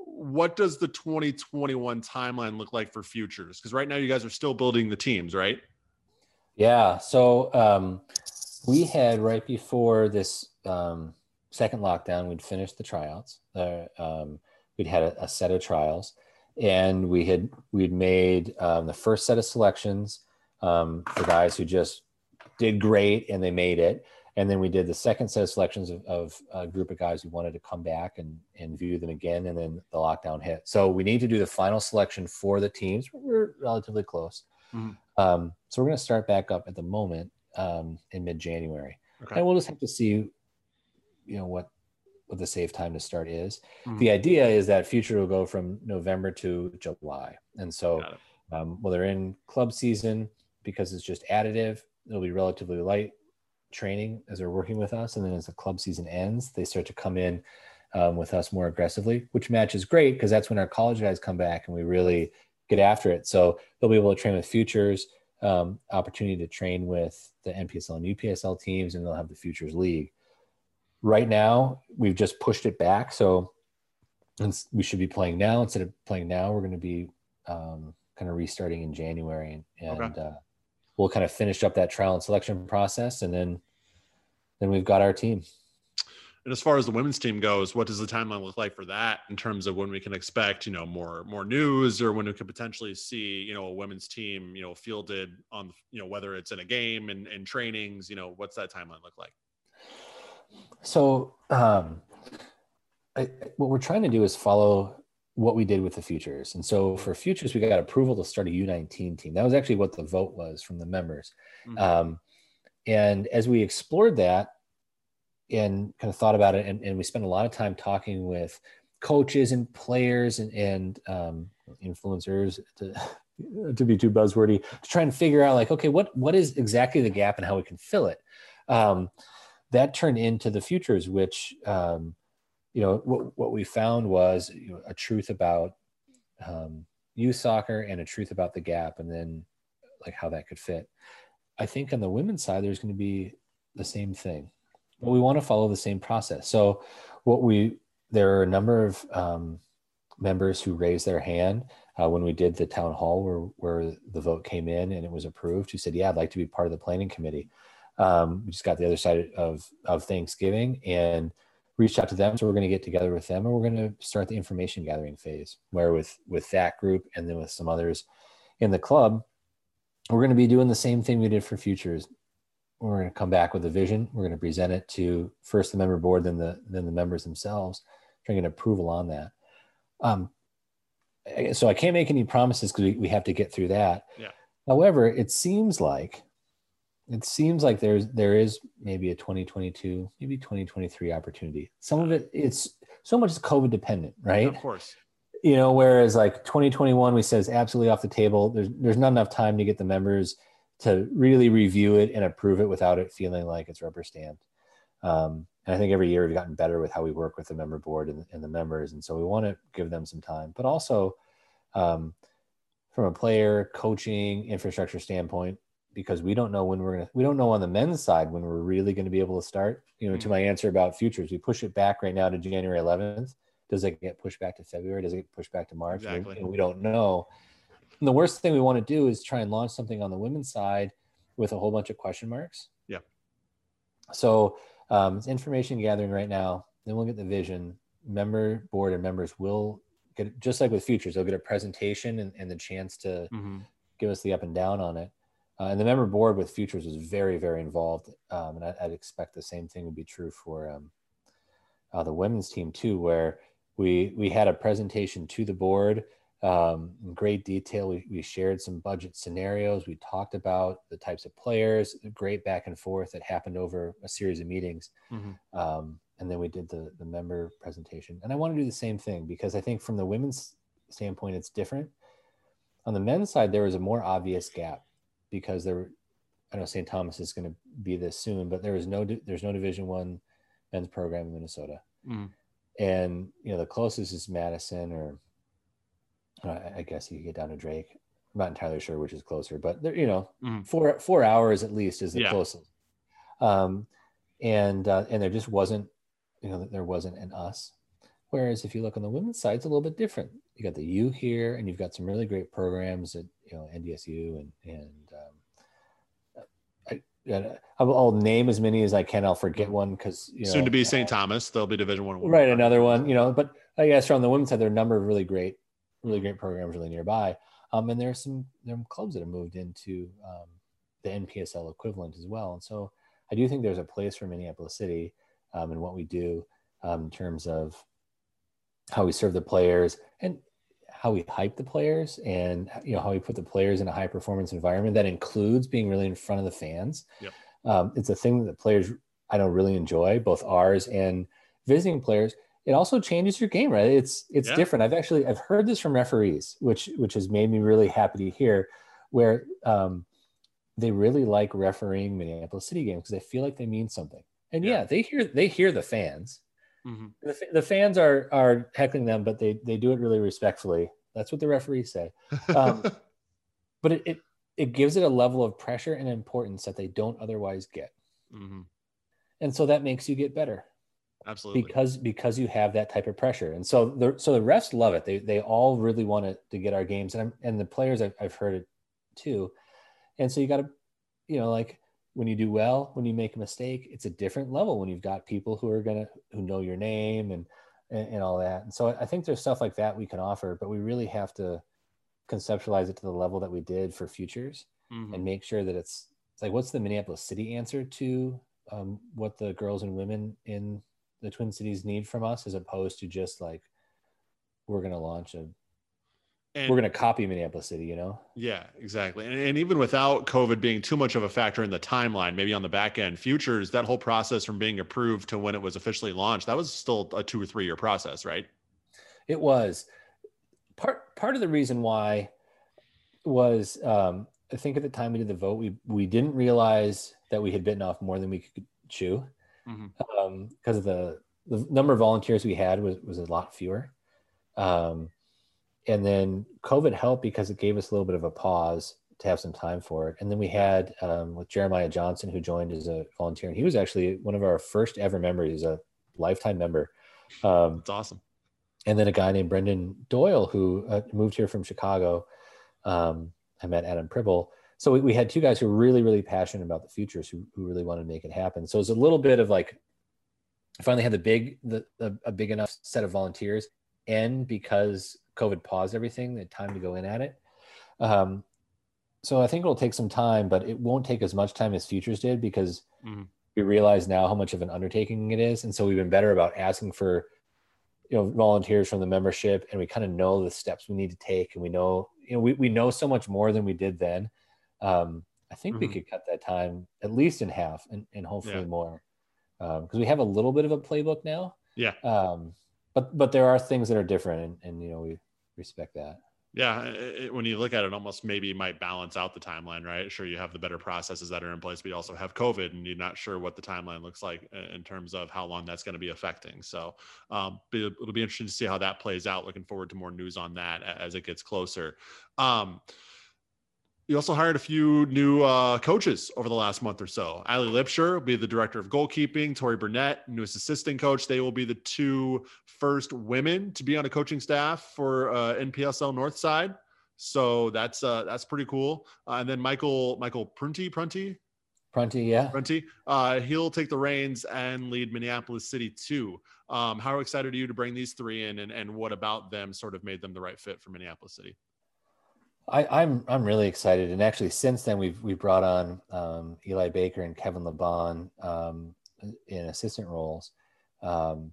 what does the 2021 timeline look like for futures? Because right now you guys are still building the teams, right? Yeah. So um, we had right before this um, second lockdown, we'd finished the tryouts. Uh, um, we'd had a, a, set of trials, and we had we'd made um, the first set of selections um, for guys who just did great and they made it. And then we did the second set of selections of, of a group of guys who wanted to come back and, and view them again. And then the lockdown hit. So we need to do the final selection for the teams. We're relatively close. Mm-hmm. Um, so we're going to start back up at the moment um, in mid January, okay. and we'll just have to see, you know, what what the safe time to start is. Mm-hmm. The idea is that future will go from November to July, and so um, well, they're in club season because it's just additive. It'll be relatively light training as they're working with us, and then as the club season ends, they start to come in um, with us more aggressively, which matches great because that's when our college guys come back and we really get after it. So they'll be able to train with futures, um, opportunity to train with the NPSL and UPSL teams, and they'll have the futures league. Right now, we've just pushed it back. So we should be playing now instead of playing now. We're going to be um, kind of restarting in January, and, okay. uh, we'll kind of finish up that trial and selection process, and then then we've got our team. And as far as the women's team goes, what does the timeline look like for that in terms of when we can expect, you know, more more news or when we could potentially see, you know, a women's team, you know, fielded on, you know, whether it's in a game and, and trainings, you know, what's that timeline look like? So um, I, what we're trying to do is follow what we did with the futures. And so for futures, we got approval to start a U19 team. That was actually what the vote was from the members. Mm-hmm. Um, and as we explored that and kind of thought about it, and, and we spent a lot of time talking with coaches and players and, and um, influencers to, to be too buzzwordy to try and figure out like, okay, what, what is exactly the gap and how we can fill it. Um, that turned into the futures, which, um, you know, what, what we found was you know, a truth about um, youth soccer and a truth about the gap, and then like how that could fit. I think on the women's side, there's going to be the same thing, but we want to follow the same process. So, what we there are a number of um, members who raised their hand uh, when we did the town hall where where the vote came in and it was approved. Who said, "Yeah, I'd like to be part of the planning committee." Um, we just got the other side of of Thanksgiving and reached out to them. So we're going to get together with them and we're going to start the information gathering phase where with, with that group and then with some others in the club, we're going to be doing the same thing we did for futures. We're going to come back with a vision. We're going to present it to first the member board, then the, then the members themselves, trying to get approval on that. Um, so I can't make any promises because we, we have to get through that. Yeah. However, it seems like it seems like there's there is maybe a 2022 maybe 2023 opportunity some of it it's so much is covid dependent right of course you know whereas like 2021 we says absolutely off the table there's there's not enough time to get the members to really review it and approve it without it feeling like it's rubber stamped. Um, and i think every year we've gotten better with how we work with the member board and, and the members. And so we want to give them some time but also um, from a player coaching infrastructure standpoint because we don't know when we're gonna we don't know on the men's side when we're really going to be able to start. You know mm-hmm. to my answer about futures we push it back right now to january 11th does it get pushed back to february? Does it get pushed back to march? Exactly. we, we don't know and the worst thing we want to do is try and launch something on the women's side with a whole bunch of question marks. Yeah. So um, it's information gathering right now. Then we'll get the vision. Member board and members will get just like with futures they'll get a presentation and, and the chance to mm-hmm. give us the up and down on it. Uh, and the member board with Futures was very, very involved. Um, and I, would expect the same thing would be true for um, uh, the women's team too, where we we had a presentation to the board um, in great detail. We, we shared some budget scenarios. We talked about the types of players, great back and forth that happened over a series of meetings. Mm-hmm. Um, and then we did the, the member presentation. And I want to do the same thing because I think from the women's standpoint, it's different. On the men's side, there was a more obvious gap because there, I know St. Thomas is going to be this soon, but there is no there's no Division One men's program in Minnesota, mm. and you know the closest is Madison, or I guess you could get down to Drake. I'm not entirely sure which is closer, but there, you know, mm. four four hours at least is the yeah. closest. Um, and uh, and there just wasn't, you know, there wasn't an us. Whereas if you look on the women's side, it's a little bit different. You got the U here, and you've got some really great programs at you know NDSU and and yeah, I'll name as many as I can. I'll forget one because you know, soon to be St. Thomas. There'll be Division One. Right, another one. You know, but I guess on the women's side, there are a number of really great, really great programs really nearby. Um, and there's some there are clubs that have moved into um, the NPSL equivalent as well. And so I do think there's a place for Minneapolis City um, and what we do um, in terms of how we serve the players and how we hype the players and you know how we put the players in a high performance environment that includes being really in front of the fans yep. um, it's a thing that players i don't really enjoy both ours and visiting players it also changes your game right it's it's yeah. different i've actually i've heard this from referees which which has made me really happy to hear where um, they really like refereeing minneapolis city games because they feel like they mean something and yeah. yeah they hear they hear the fans Mm-hmm. The, the, fans are are heckling them, but they they do it really respectfully. That's what the referees say. Um, but it, it, it gives it a level of pressure and importance that they don't otherwise get, mm-hmm. and so that makes you get better. Absolutely, because because you have that type of pressure, and so the so the refs love it. They they all really want to, to get our games, and I'm, and the players I've, I've heard it too, and so you got to, you know, like when you do well, when you make a mistake, it's a different level when you've got people who are gonna who know your name and, and and, all that. And so I think there's stuff like that we can offer, but we really have to conceptualize it to the level that we did for futures mm-hmm. and make sure that it's, it's like what's the Minneapolis City answer to um, what the girls and women in the Twin Cities need from us, as opposed to just like we're going to launch a And- we're going to copy Minneapolis City, you know? Yeah, exactly. And, and even without COVID being too much of a factor in the timeline, maybe on the back end, futures, that whole process from being approved to when it was officially launched, that was still a two or three year process, right? It was part part of the reason why was um, I think at the time we did the vote, we we didn't realize that we had bitten off more than we could chew Mhm. because of the the number of volunteers we had was was a lot fewer. Um, and then COVID helped because it gave us a little bit of a pause to have some time for it. And then we had um, with Jeremiah Johnson, who joined as a volunteer, and he was actually one of our first ever members. He's a lifetime member. Um, That's awesome. and then a guy named Brendan Doyle who uh, moved here from Chicago. Um, I met Adam Pribble. So we, we had two guys who were really, really passionate about the futures, who, who really wanted to make it happen. So it was a little bit of like, I finally had the big, the, the a big enough set of volunteers, and because COVID paused everything, the time to go in at it. Um, so I think it'll take some time, but it won't take as much time as futures did because Mhm. we realize now how much of an undertaking it is, and so we've been better about asking for you know volunteers from the membership and we kind of know the steps we need to take and we know you know we, we know so much more than we did then um, i think we Mhm. could cut that time at least in half and, and hopefully Yeah. more because we have a little bit of a playbook now Yeah. um, but but there are things that are different and, and you know we respect that Yeah, it, when you look at it, almost maybe might balance out the timeline, right? Sure, you have the better processes that are in place, but you also have COVID, and you're not sure what the timeline looks like in terms of how long that's going to be affecting. So, um, it'll, it'll be interesting to see how that plays out. Looking forward to more news on that as it gets closer. Um, you also hired a few new uh, coaches over the last month or so. Ali Lipscher will be the director of goalkeeping. Tori Burnett, newest assistant coach. They will be the two first women to be on a coaching staff for uh, NPSL North Side. So that's uh, that's pretty cool. Uh, and then Michael Michael Prunty Prunty Prunty, yeah Prunty, uh, he'll take the reins and lead Minneapolis City too. Um, how excited are you to bring these three in, and, and what about them sort of made them the right fit for Minneapolis City? I, I'm I'm really excited, and actually, since then we've we brought on um, Eli Baker and Kevin LeBon um, in assistant roles, um,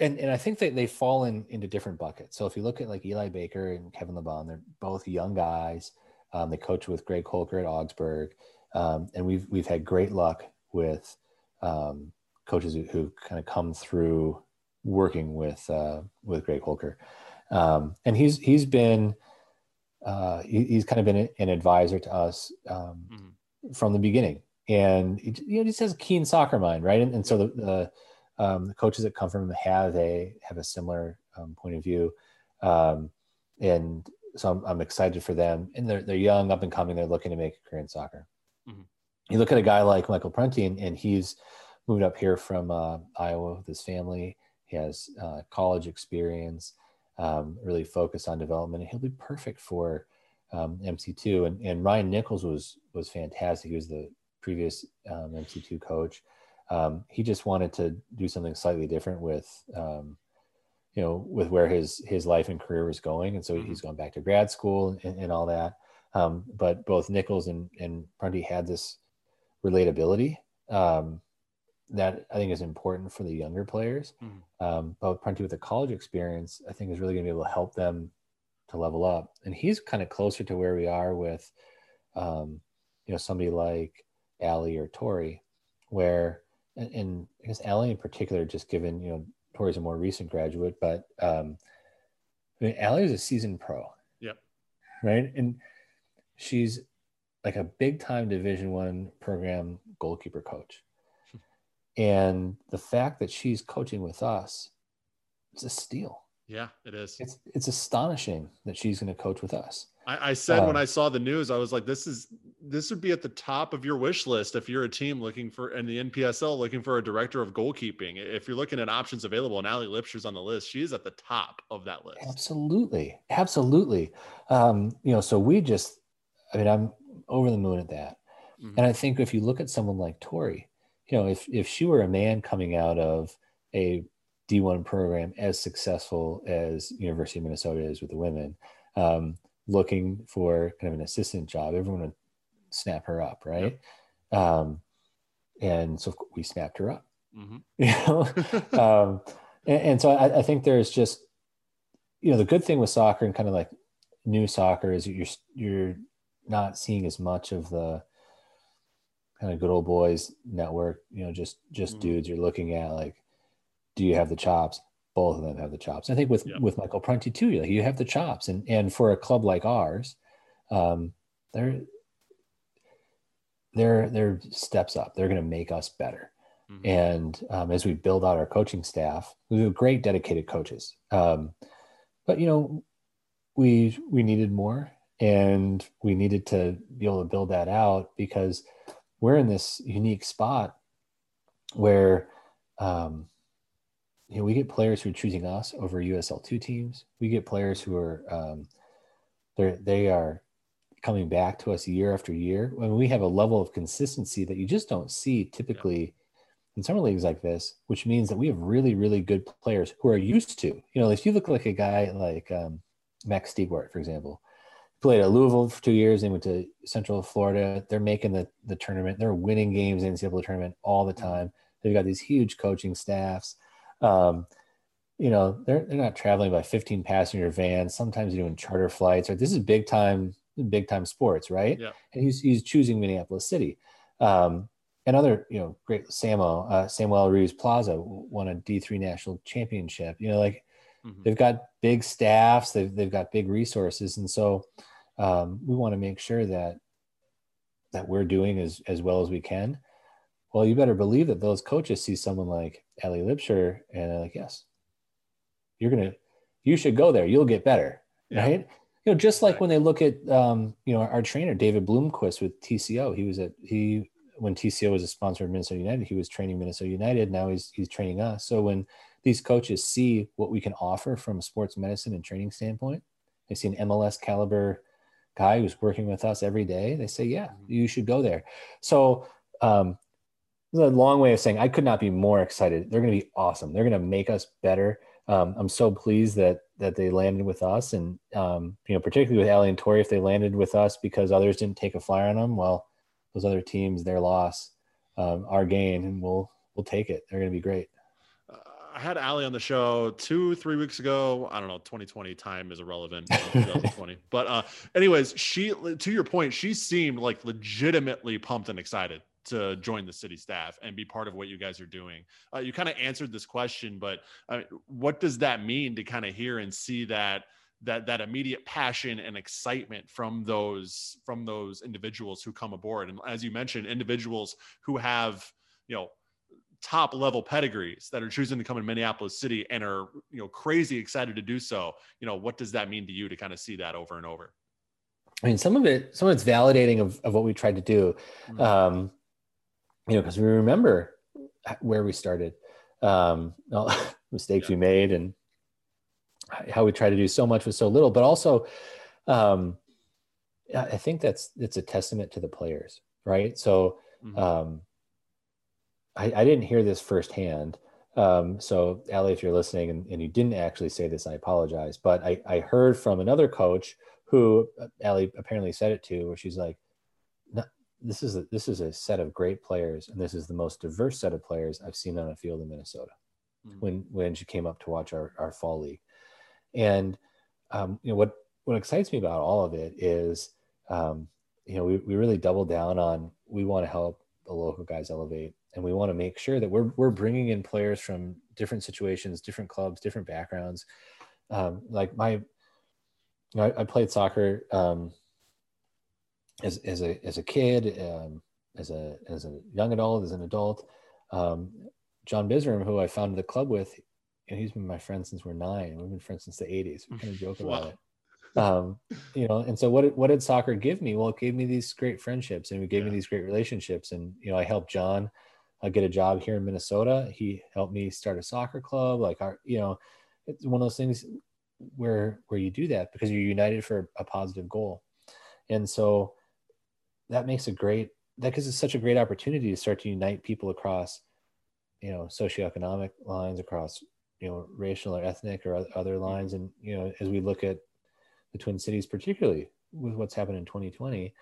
and and I think that they fall in into different buckets. So if you look at like Eli Baker and Kevin LeBon, they're both young guys. Um, they coach with Greg Holker at Augsburg, um, and we've we've had great luck with um, coaches who, who kind of come through working with uh, with Greg Holker, um, and he's he's been uh, he, he's kind of been an advisor to us um, Mhm. from the beginning, and he, you know, he just has a keen soccer mind, right? And, and so the, the, um, the coaches that come from him have a have a similar um, point of view, um, and so I'm, I'm excited for them. And they're they're young, up and coming. They're looking to make a career in soccer. Mhm. You look at a guy like Michael Prunty, and, and he's moved up here from uh, Iowa with his family. He has uh, college experience um, really focused on development, and he'll be perfect for um, MC2. And, and Ryan Nichols was was fantastic. He was the previous um, MC2 coach. Um, he just wanted to do something slightly different with, um, you know, with where his his life and career was going, and so he's gone back to grad school and, and all that. Um, but both Nichols and and Prunty had this relatability um, that I think is important for the younger players. Mhm. Um, but Prunty with the college experience, I think is really going to be able to help them to level up. And he's kind of closer to where we are with, um, you know, somebody like Allie or Tori, where, and, and I guess Allie in particular, just given, you know, Tori's a more recent graduate, but um, I mean, Allie is a seasoned pro. Yep. Right. And she's like a big time division one program goalkeeper coach. And the fact that she's coaching with us, it's a steal. Yeah, it is. It's it's astonishing that she's going to coach with us. I, I said when Uh, I saw the news, I was like, "This is this would be at the top of your wish list if you're a team looking for and the NPSL looking for a director of goalkeeping. If you're looking at options available, and Ali Lipscher's on the list, she is at the top of that list. Absolutely, absolutely. Um, you know, so we just, I mean, I'm over the moon at that. Mhm. And I think if you look at someone like Tori, you know, if if she were a man coming out of a D1 program as successful as University of Minnesota is with the women, um, looking for kind of an assistant job, everyone would snap her up, right? Um, and so we snapped her up. Mm-hmm. You know, um, and, and, so I, I think there's just you know the good thing with soccer and kind of like new soccer is you're you're not seeing as much of the kind of good old boys network. You know, just just mm-hmm. dudes you're looking at like, do you have the chops? Both of them have the chops. I think with with Michael Prunty too, like you have the chops, and and for a club like ours, um, they're they're they're steps up. They're going to make us better. Mm-hmm. And um, as we build out our coaching staff, we have great dedicated coaches. Um, but you know, we we needed more, and we needed to be able to build that out because we're in this unique spot where um, you know we get players who are choosing us over USL two teams. We get players who are um, they they are coming back to us year after year. When we have a level of consistency that you just don't see typically. In summer leagues like this, which means that we have really, really good players who are used to, you know, if you look like a guy like um, Max Stiegwart, for example, played at Louisville for two years They went to Central Florida. They're making the, the tournament. They're winning games in the NCAA tournament all the time. They've got these huge coaching staffs. Um, you know, they're, they're not traveling by 15 passenger vans. Sometimes they're doing charter flights or this is big time, big time sports, right? Yeah. And he's, he's choosing Minneapolis City. Um, and other, you know, great Samo, uh, Samuel Ruiz Plaza won a D3 national championship, you know, like mm-hmm. they've got big staffs, they've, they've got big resources. And so um, we want to make sure that, that we're doing as, as well as we can. Well, you better believe that those coaches see someone like Ellie Lipscher and they're like, yes, you're to, you should go there. You'll get better. Yeah. Right. You know, just like right. when they look at, um, you know, our trainer, David Bloomquist with TCO, he was at, he when TCO was a sponsor of Minnesota United, he was training Minnesota United. Now he's he's training us. So when these coaches see what we can offer from a sports medicine and training standpoint, they see an MLS caliber guy who's working with us every day. They say, "Yeah, mm-hmm. you should go there." So um, a long way of saying I could not be more excited. They're going to be awesome. They're going to make us better. Um, I'm so pleased that that they landed with us, and um, you know, particularly with Ali and Tori, if they landed with us because others didn't take a flyer on them, well, those other teams their loss, um, our gain, and we'll we'll take it. They're going to be great. I had Ali on the show two, three weeks ago. I don't know. 2020 time is irrelevant. 2020. but uh, anyways, she to your point, she seemed like legitimately pumped and excited to join the city staff and be part of what you guys are doing. Uh, you kind of answered this question, but uh, what does that mean to kind of hear and see that that that immediate passion and excitement from those from those individuals who come aboard and as you mentioned individuals who have you know top level pedigrees that are choosing to come in Minneapolis City and are you know crazy excited to do so you know what does that mean to you to kind of see that over and over I mean some of it some of it's validating of, of what we tried to do mm-hmm. um you know because we remember where we started um mistakes yeah. we made and how we try to do so much with so little, but also, um, I think that's it's a testament to the players, right? So, mm-hmm. um, I, I, didn't hear this firsthand. Um, so, Ali, if you're listening and, and, you didn't actually say this, I apologize. But I, I heard from another coach who uh, Ali apparently said it to, where she's like, "This is a, this is a set of great players, and this is the most diverse set of players I've seen on a field in Minnesota." Mm-hmm. When when she came up to watch our, our fall league, and um, you know what what excites me about all of it is um, you know we, we really double down on we want to help the local guys elevate and we want to make sure that we're, we're bringing in players from different situations different clubs different backgrounds um, like my you know, I, I, played soccer um, as, as a as a kid um, as a as a young adult as an adult um, John Bisram, who I founded the club with, and he's been my friend since we're nine. We've been friends since the 80s. We kind of joke about wow. it. Um, you know, and so what did, what did soccer give me? Well, it gave me these great friendships and it gave yeah. me these great relationships. And, you know, I helped John get a job here in Minnesota. He helped me start a soccer club. Like our, you know, it's one of those things where, where you do that because you're united for a positive goal. And so that makes a great, that gives us such a great opportunity to start to unite people across, you know, socioeconomic lines, across you know racial or ethnic or other mm-hmm. lines and you know as we look at the twin cities particularly with what's happened in 2020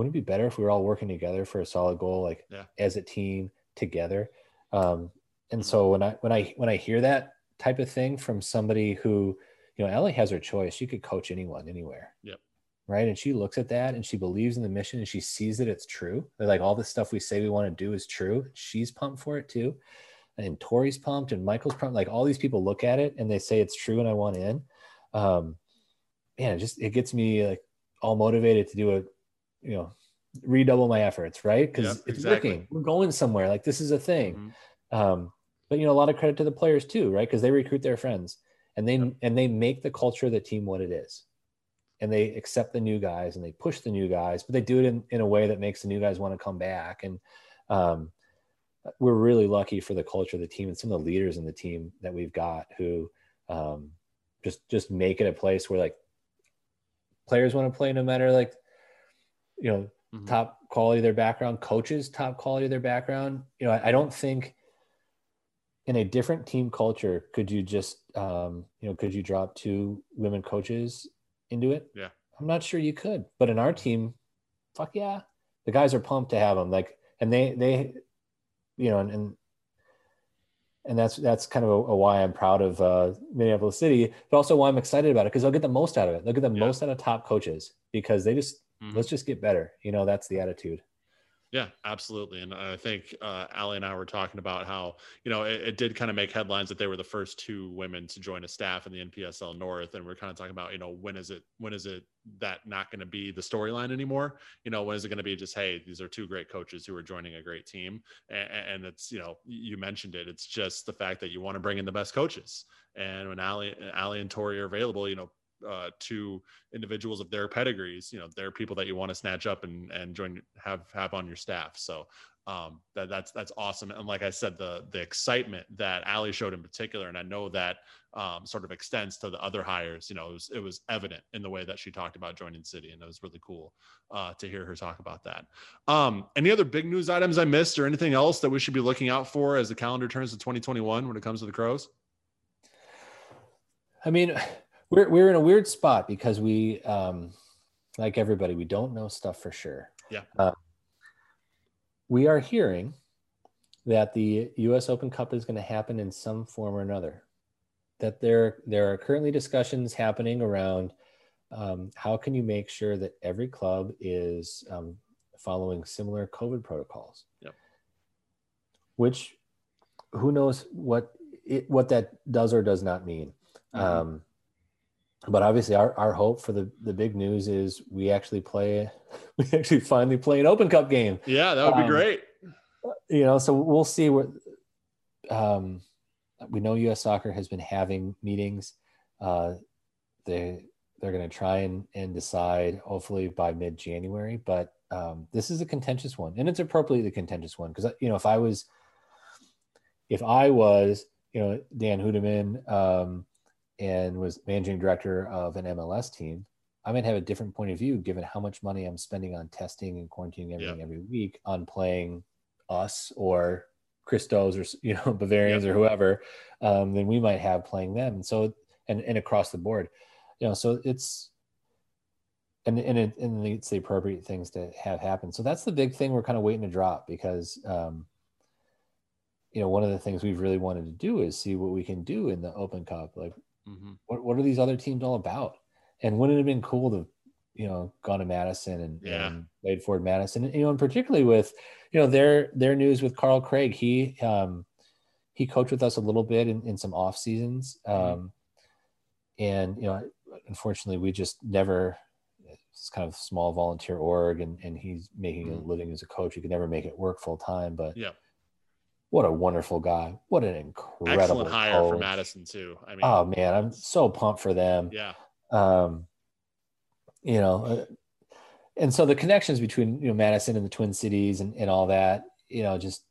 wouldn't it be better if we were all working together for a solid goal, like Yeah. as a team together? Um, and so when I when I when I hear that type of thing from somebody who, you know, Ellie has her choice. She could coach anyone anywhere. Yep. Right. And she looks at that and she believes in the mission and she sees that it's true. That, like all the stuff we say we want to do is true. She's pumped for it too. And Tori's pumped and Michael's pumped. Like all these people look at it and they say it's true and I want in. Um, man, it just it gets me like all motivated to do a, you know, redouble my efforts, right? Because Yep, it's exactly. working. We're going somewhere. Like this is a thing. Mhm. Um, but you know, a lot of credit to the players too, right? Because they recruit their friends and they Yep. and they make the culture of the team what it is. And they accept the new guys and they push the new guys, but they do it in, in a way that makes the new guys want to come back. And um, we're really lucky for the culture of the team and some of the leaders in the team that we've got who um, just just make it a place where like players want to play no matter like you know Mhm. top quality of their background, coaches top quality of their background. You know, I, I don't think in a different team culture could you just um, you know could you drop two women coaches into it? Yeah. I'm not sure you could, but in our team, fuck yeah, the guys are pumped to have them. Like, and they they, you know, and and, and that's that's kind of a, a why I'm proud of uh, Minneapolis City, but also why I'm excited about it because they'll get the most out of it. They'll get the Yeah. most out of top coaches because they just Mhm. let's just get better. You know, that's the attitude. Yeah, absolutely. And I think uh, Allie and I were talking about how, you know, it, it did kind of make headlines that they were the first two women to join a staff in the NPSL North. And we're kind of talking about, you know, when is it, when is it that not going to be the storyline anymore? You know, when is it going to be just, hey, these are two great coaches who are joining a great team? And, and it's, you know, you mentioned it. It's just the fact that you want to bring in the best coaches. And when Allie, Allie and Tori are available, you know, uh, to individuals of their pedigrees, you know, they're people that you want to snatch up and and join have have on your staff. So um, that that's that's awesome. And like I said, the the excitement that Ali showed in particular, and I know that um, sort of extends to the other hires. You know, it was, it was evident in the way that she talked about joining City, and it was really cool uh, to hear her talk about that. Um, any other big news items I missed, or anything else that we should be looking out for as the calendar turns to 2021 when it comes to the Crows? I mean, we're we're in a weird spot because we, um, like everybody, we don't know stuff for sure. Yeah. Uh, we are hearing that the U.S. Open Cup is going to happen in some form or another. That there there are currently discussions happening around um, how can you make sure that every club is um, following similar COVID protocols. Yep. Which, who knows what it, what that does or does not mean. Mhm. Um, but obviously, our, our hope for the, the big news is we actually play, we actually finally play an Open Cup game. Yeah, that would be Um, great. You know, so we'll see what. Um, we know U.S. Soccer has been having meetings. Uh, they they're going to try and and decide hopefully by mid January. But um, this is a contentious one, and it's appropriately the contentious one because you know if I was, if I was you know Dan Hudeman um, and was managing director of an MLS team, I might have a different point of view given how much money I'm spending on testing and quarantining everything Yeah. every week on playing us or Christos or you know Bavarians or whoever, um, than we might have playing them. And so and and across the board, you know, so it's and and, it, and it's the appropriate things to have happen. So that's the big thing we're kind of waiting to drop because um, you know one of the things we've really wanted to do is see what we can do in the Open Cup. Like Mhm. what what are these other teams all about? And wouldn't it have been cool to, you know, gone to Madison and, Yeah. and played for Madison, you know, and particularly with, you know, their their news with Carl Craig. He um he coached with us a little bit in, in some off seasons. Um and you know, unfortunately we just never it's kind of small volunteer org and, and he's making a Mhm. living as a coach. He could never make it work full time, but Yeah. What a wonderful guy. What an incredible Excellent hire for. Madison too. I mean, Oh man, I'm so pumped for them yeah, um, you know, uh, and so the connections between you know Madison and the Twin Cities and, and all that, you know, just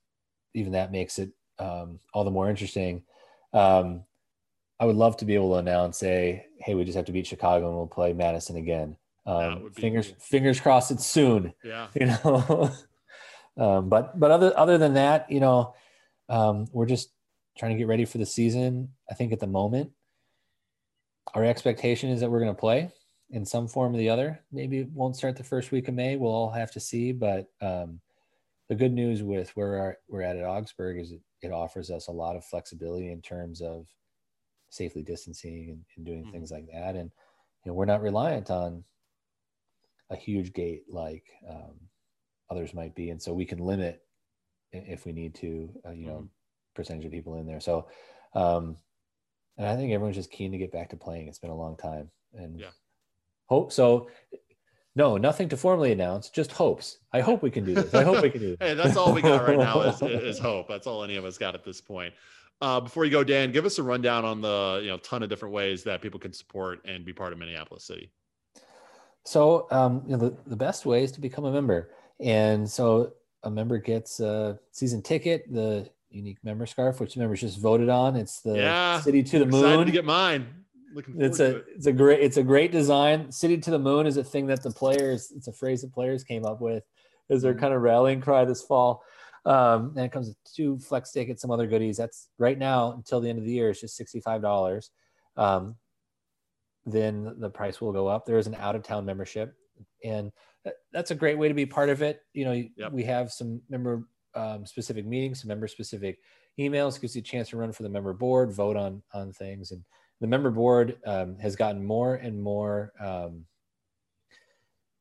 even that makes it um, all the more interesting. Um, I would love to be able to announce a hey, we just have to beat Chicago and we'll play Madison again. Um, fingers cool. fingers crossed it's soon yeah, you know um, but but other other than that you know um, we're just trying to get ready for the season i think at the moment our expectation is that we're going to play in some form or the other. Maybe it won't start the first week of May. We'll all have to see. But um, the good news with where we're at at Augsburg is it, it, offers us a lot of flexibility in terms of safely distancing and, and doing mm-hmm. things like that. And you know, we're not reliant on a huge gate like um, others might be, and so we can limit if we need to, uh, you know, mm-hmm. percentage of people in there. So, um, and I think everyone's just keen to get back to playing. It's been a long time, and yeah. hope so. No, nothing to formally announce, just hopes. I hope we can do this. I hope we can do this. hey, that's all we got right now is, is hope. That's all any of us got at this point. Uh, before you go, Dan, give us a rundown on the you know ton of different ways that people can support and be part of Minneapolis City. So, um, you know, the, the best way is to become a member. And so a member gets a season ticket, the unique member scarf, which members just voted on. It's the yeah, city to the moon. Excited to get mine. Looking it's a it. it's a great it's a great design. City to the moon is a thing that the players it's a phrase that players came up with as their mm-hmm. kind of rallying cry this fall. Um, and it comes with two flex tickets, some other goodies. That's right now until the end of the year. It's just sixty five dollars. Um, then the price will go up. There is an out of town membership, and that's a great way to be part of it. You know, yep. we have some member um, specific meetings, some member specific emails, gives you a chance to run for the member board, vote on on things, and the member board um, has gotten more and more um,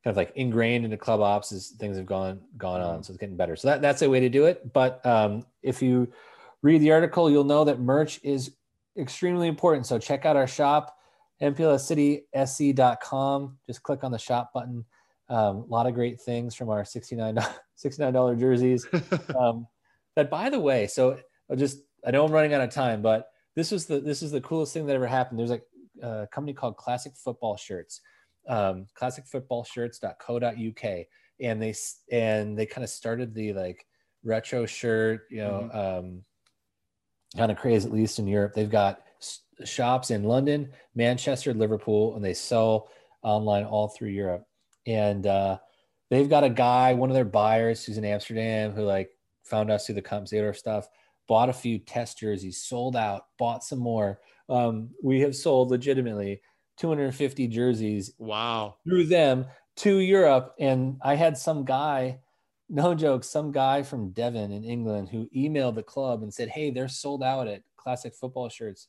kind of like ingrained into club ops as things have gone gone on. Mm-hmm. So it's getting better. So that, that's a way to do it. But um, if you read the article, you'll know that merch is extremely important. So check out our shop mplscitysc.com. Just click on the shop button. Um, a lot of great things from our $69, $69 jerseys. Um, that by the way, so I'll just, I know I'm running out of time, but this was the, this is the coolest thing that ever happened. There's a, a company called classic football shirts, um, classicfootballshirts.co.uk. And they, and they kind of started the like retro shirt, you know, mm-hmm. um, kind of craze, at least in Europe. They've got shops in London, Manchester, Liverpool, and they sell online all through Europe. And uh, they've got a guy, one of their buyers who's in Amsterdam, who like found us through the Compensator stuff, bought a few test jerseys, sold out, bought some more. Um, we have sold legitimately 250 jerseys. Wow. Through them to Europe. And I had some guy, no joke, some guy from Devon in England who emailed the club and said, Hey, they're sold out at classic football shirts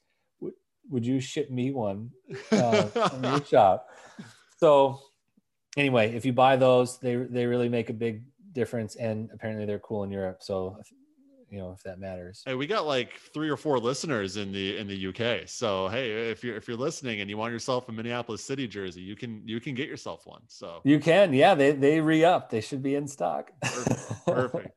would you ship me one uh, from your shop? So anyway, if you buy those, they they really make a big difference, and apparently they're cool in Europe. So you know if that matters. Hey, we got like three or four listeners in the in the UK. So hey, if you're if you're listening and you want yourself a Minneapolis City jersey, you can you can get yourself one. So you can, yeah. They they re up. They should be in stock. Perfect. Perfect.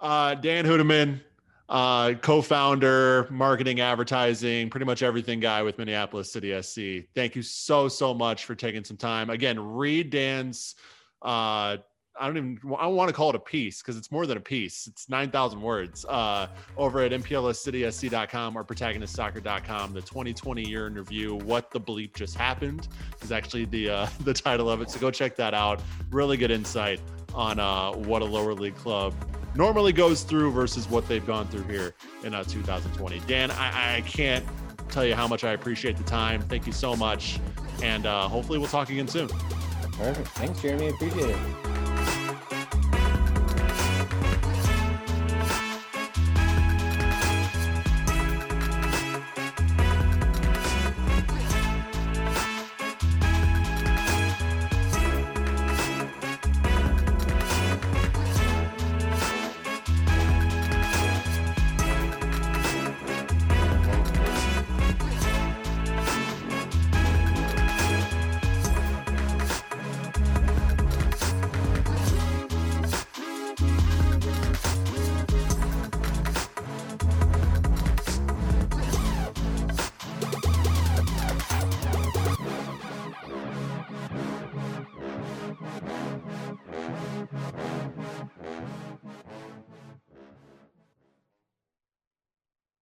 Uh, Dan Hoedeman, uh, co-founder, marketing, advertising, pretty much everything guy with Minneapolis City SC. Thank you so so much for taking some time. Again, read Dan's. Uh, I don't even. I want to call it a piece because it's more than a piece. It's nine thousand words. Uh, over at mplscitysc.com or protagonistsoccer.com. The 2020 year in review. What the bleep just happened is actually the uh, the title of it. So go check that out. Really good insight on uh, what a lower league club normally goes through versus what they've gone through here in uh, 2020. Dan, I, I, can't tell you how much I appreciate the time. Thank you so much. And uh, hopefully we'll talk again soon. Perfect. Thanks, Jeremy. Appreciate it.